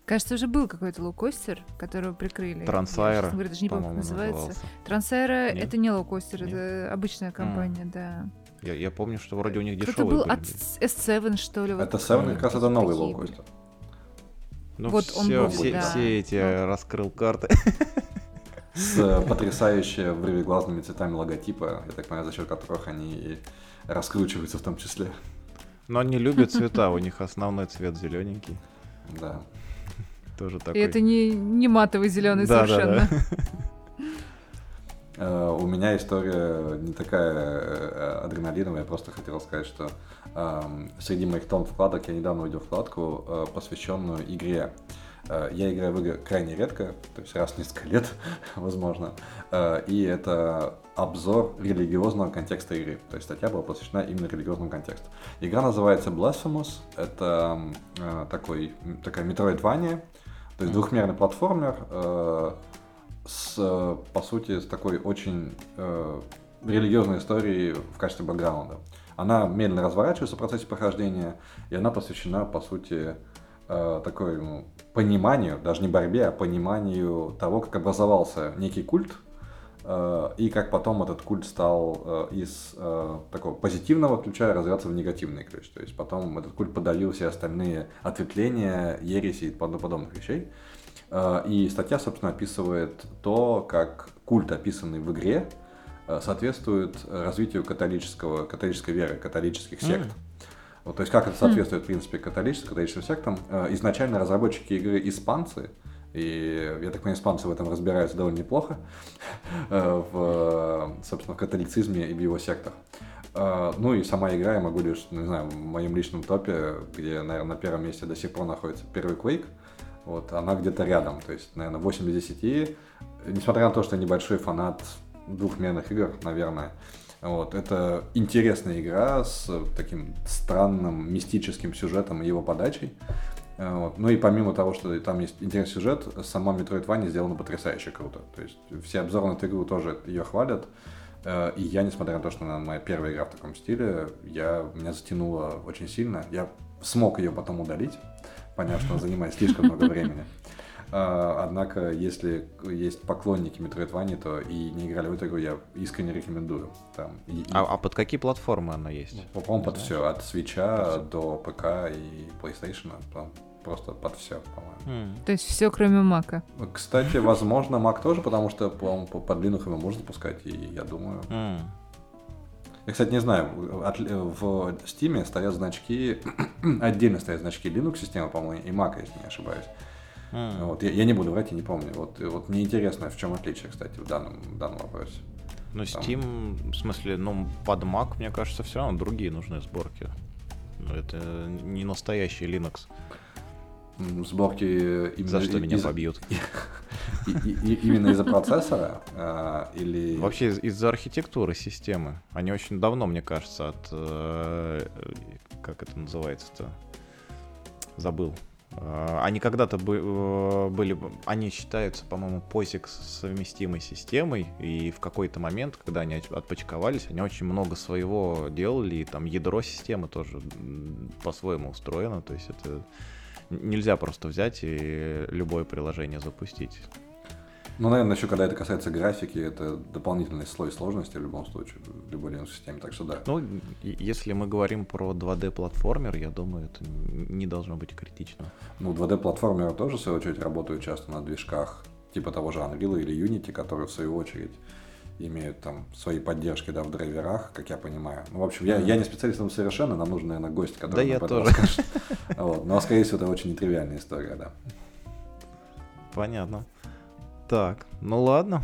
Кажется, уже был какой-то лоукостер, которого прикрыли. Я, Трансайра, честно говоря, даже не помню, как называется. Трансайра это не лоукостер, это обычная компания, да. Я, я помню, что вроде у них дешевые был были. от S7, что ли. вот Это Seven такие как раз это новый лоукостер. Ну, Вот он все, был, все, да. все эти Ну. раскрыл карты. С э, потрясающе вырвиглазными цветами логотипа, я так понимаю, за счет которых они и раскручиваются в том числе. Но они любят цвета, у них основной цвет зелененький. Да. Тоже И такой. это не, не матовый зеленый Да, да, совершенно. Э, У меня история не такая э, адреналиновая, я просто хотел сказать, что эм, среди моих тон вкладок я недавно увидел вкладку, э, посвященную игре. Я играю в игры крайне редко, то есть раз в несколько лет, возможно. И это обзор религиозного контекста игры. То есть статья была посвящена именно религиозному контексту. Игра называется Blasphemous. Это такой, такая метроидвания, то есть двухмерный платформер с, э, по сути, с такой очень э, религиозной историей в качестве бэкграунда. Она медленно разворачивается в процессе прохождения, и она посвящена, по сути, э, такой ну, пониманию, даже не борьбе, а пониманию того, как образовался некий культ, э, и как потом этот культ стал э, из э, такого позитивного ключа развиваться в негативный ключ. То есть потом этот культ подавил все остальные ответвления, ереси и под- подобных вещей. И статья, собственно, описывает то, как культ, описанный в игре, э, соответствует развитию католического, католической веры, католических сект. М. Вот, то есть как это соответствует, в принципе, католическим, католическим сектам. Э, Изначально разработчики игры испанцы, и я так понимаю, испанцы в этом разбираются довольно неплохо, э, в, собственно, в католицизме и в его сектах. А, ну и сама игра, я могу лишь, не знаю, в моем личном топе, где, наверное, на первом месте до сих пор находится первый Quake, вот, она где-то рядом, то есть, наверное, 8 из 10. Несмотря на то, что я небольшой фанат двухмерных игр, наверное, вот, это интересная игра с таким странным мистическим сюжетом и его подачей. Вот. Ну и помимо того, что там есть интересный сюжет, сама Metroidvania сделана потрясающе круто. То есть все обзоры на эту игру тоже ее хвалят. Э, и я, несмотря на то, что она моя первая игра в таком стиле, я, меня затянуло очень сильно. Я смог ее потом удалить, поняв, что она занимает слишком много времени. Э, однако, если есть поклонники Metroidvania, то и не играли в эту игру, я искренне рекомендую. Там, и, а, а под какие платформы она есть? По-моему, под все. От свеча до ПК и PlayStation. Там просто под все, по-моему. Mm. То есть все, кроме Мака. Кстати, возможно, Мак тоже, потому что, по-моему, под Linux его можно запускать, и я думаю. Mm. Я, кстати, не знаю, от, в Steam стоят значки, отдельно стоят значки Linux системы, по-моему, и Mac, если не ошибаюсь. Mm. Вот, я, я не буду врать, я не помню. Вот, вот мне интересно, в чем отличие, кстати, в данном, в данном вопросе. Ну, Steam, Там... в смысле, ну, под Mac, мне кажется, все равно другие нужны сборки. Ну, это не настоящий Linux сборки именно... За что меня из... побьют? Именно из-за процессора а, или... Вообще из-за архитектуры системы. Они очень давно, мне кажется, от... Э, как это называется-то? Забыл. А, они когда-то э, были, они считаются, по-моему, POSIX совместимой системой, и в какой-то момент, когда они отпочковались, они очень много своего делали, и там ядро системы тоже по-своему устроено, то есть это нельзя просто взять и любое приложение запустить. Ну, наверное, еще когда это касается графики, это дополнительный слой сложности в любом случае, в любой Linux-системе, так что да. Ну, если мы говорим про 2D-платформер, я думаю, это не должно быть критично. Ну, 2D-платформеры тоже, в свою очередь, работают часто на движках типа того же Unreal или Unity, которые, в свою очередь, имеют там свои поддержки, да, в драйверах, как я понимаю. Ну, в общем, я, я не специалист там совершенно, нам нужен, наверное, гость, который да я тоже. расскажет. Вот. Но, скорее всего, это очень нетривиальная история, да. Понятно. Так, ну ладно.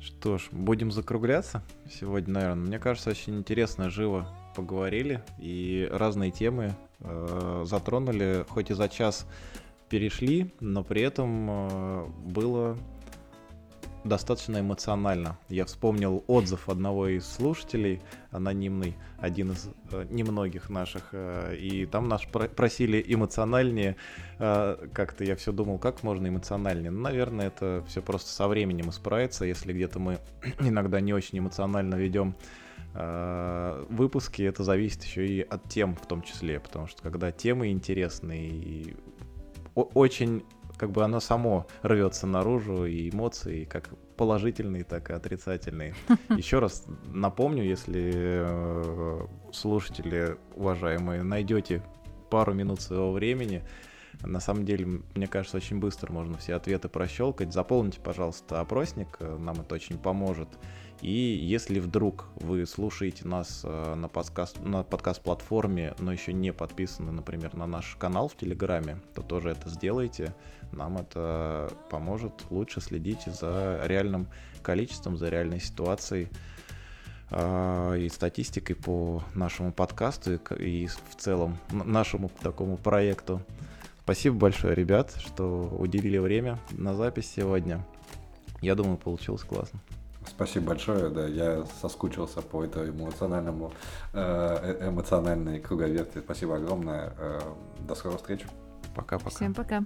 Что ж, будем закругляться сегодня, наверное. Мне кажется, очень интересно, живо поговорили и разные темы э, затронули, хоть и за час перешли, но при этом э, было достаточно эмоционально. Я вспомнил отзыв одного из слушателей, анонимный, один из э, немногих наших, э, и там нас про- просили эмоциональнее. Э, как-то я все думал, как можно эмоциональнее. Ну, наверное, это все просто со временем исправится, если где-то мы иногда не очень эмоционально ведем выпуски, это зависит еще и от тем в том числе, потому что когда темы интересные, очень как бы оно само рвется наружу, и эмоции, как положительные, так и отрицательные. Еще раз напомню, если э, слушатели, уважаемые, найдете пару минут своего времени, на самом деле, мне кажется, очень быстро можно все ответы прощелкать. Заполните, пожалуйста, опросник, э, нам это очень поможет. И если вдруг вы слушаете нас э, на, подкаст, на подкаст-платформе, но еще не подписаны, например, на наш канал в Телеграме, то тоже это сделайте. Нам это поможет лучше следить за реальным количеством, за реальной ситуацией э, и статистикой по нашему подкасту и в целом нашему такому проекту. Спасибо большое, ребят, что уделили время на запись сегодня. Я думаю, получилось классно. Спасибо большое, да, я соскучился по этой эмоциональному, э, э эмоциональной круговерти. Спасибо огромное. Э, до скорой встречи. Пока-пока. Всем пока.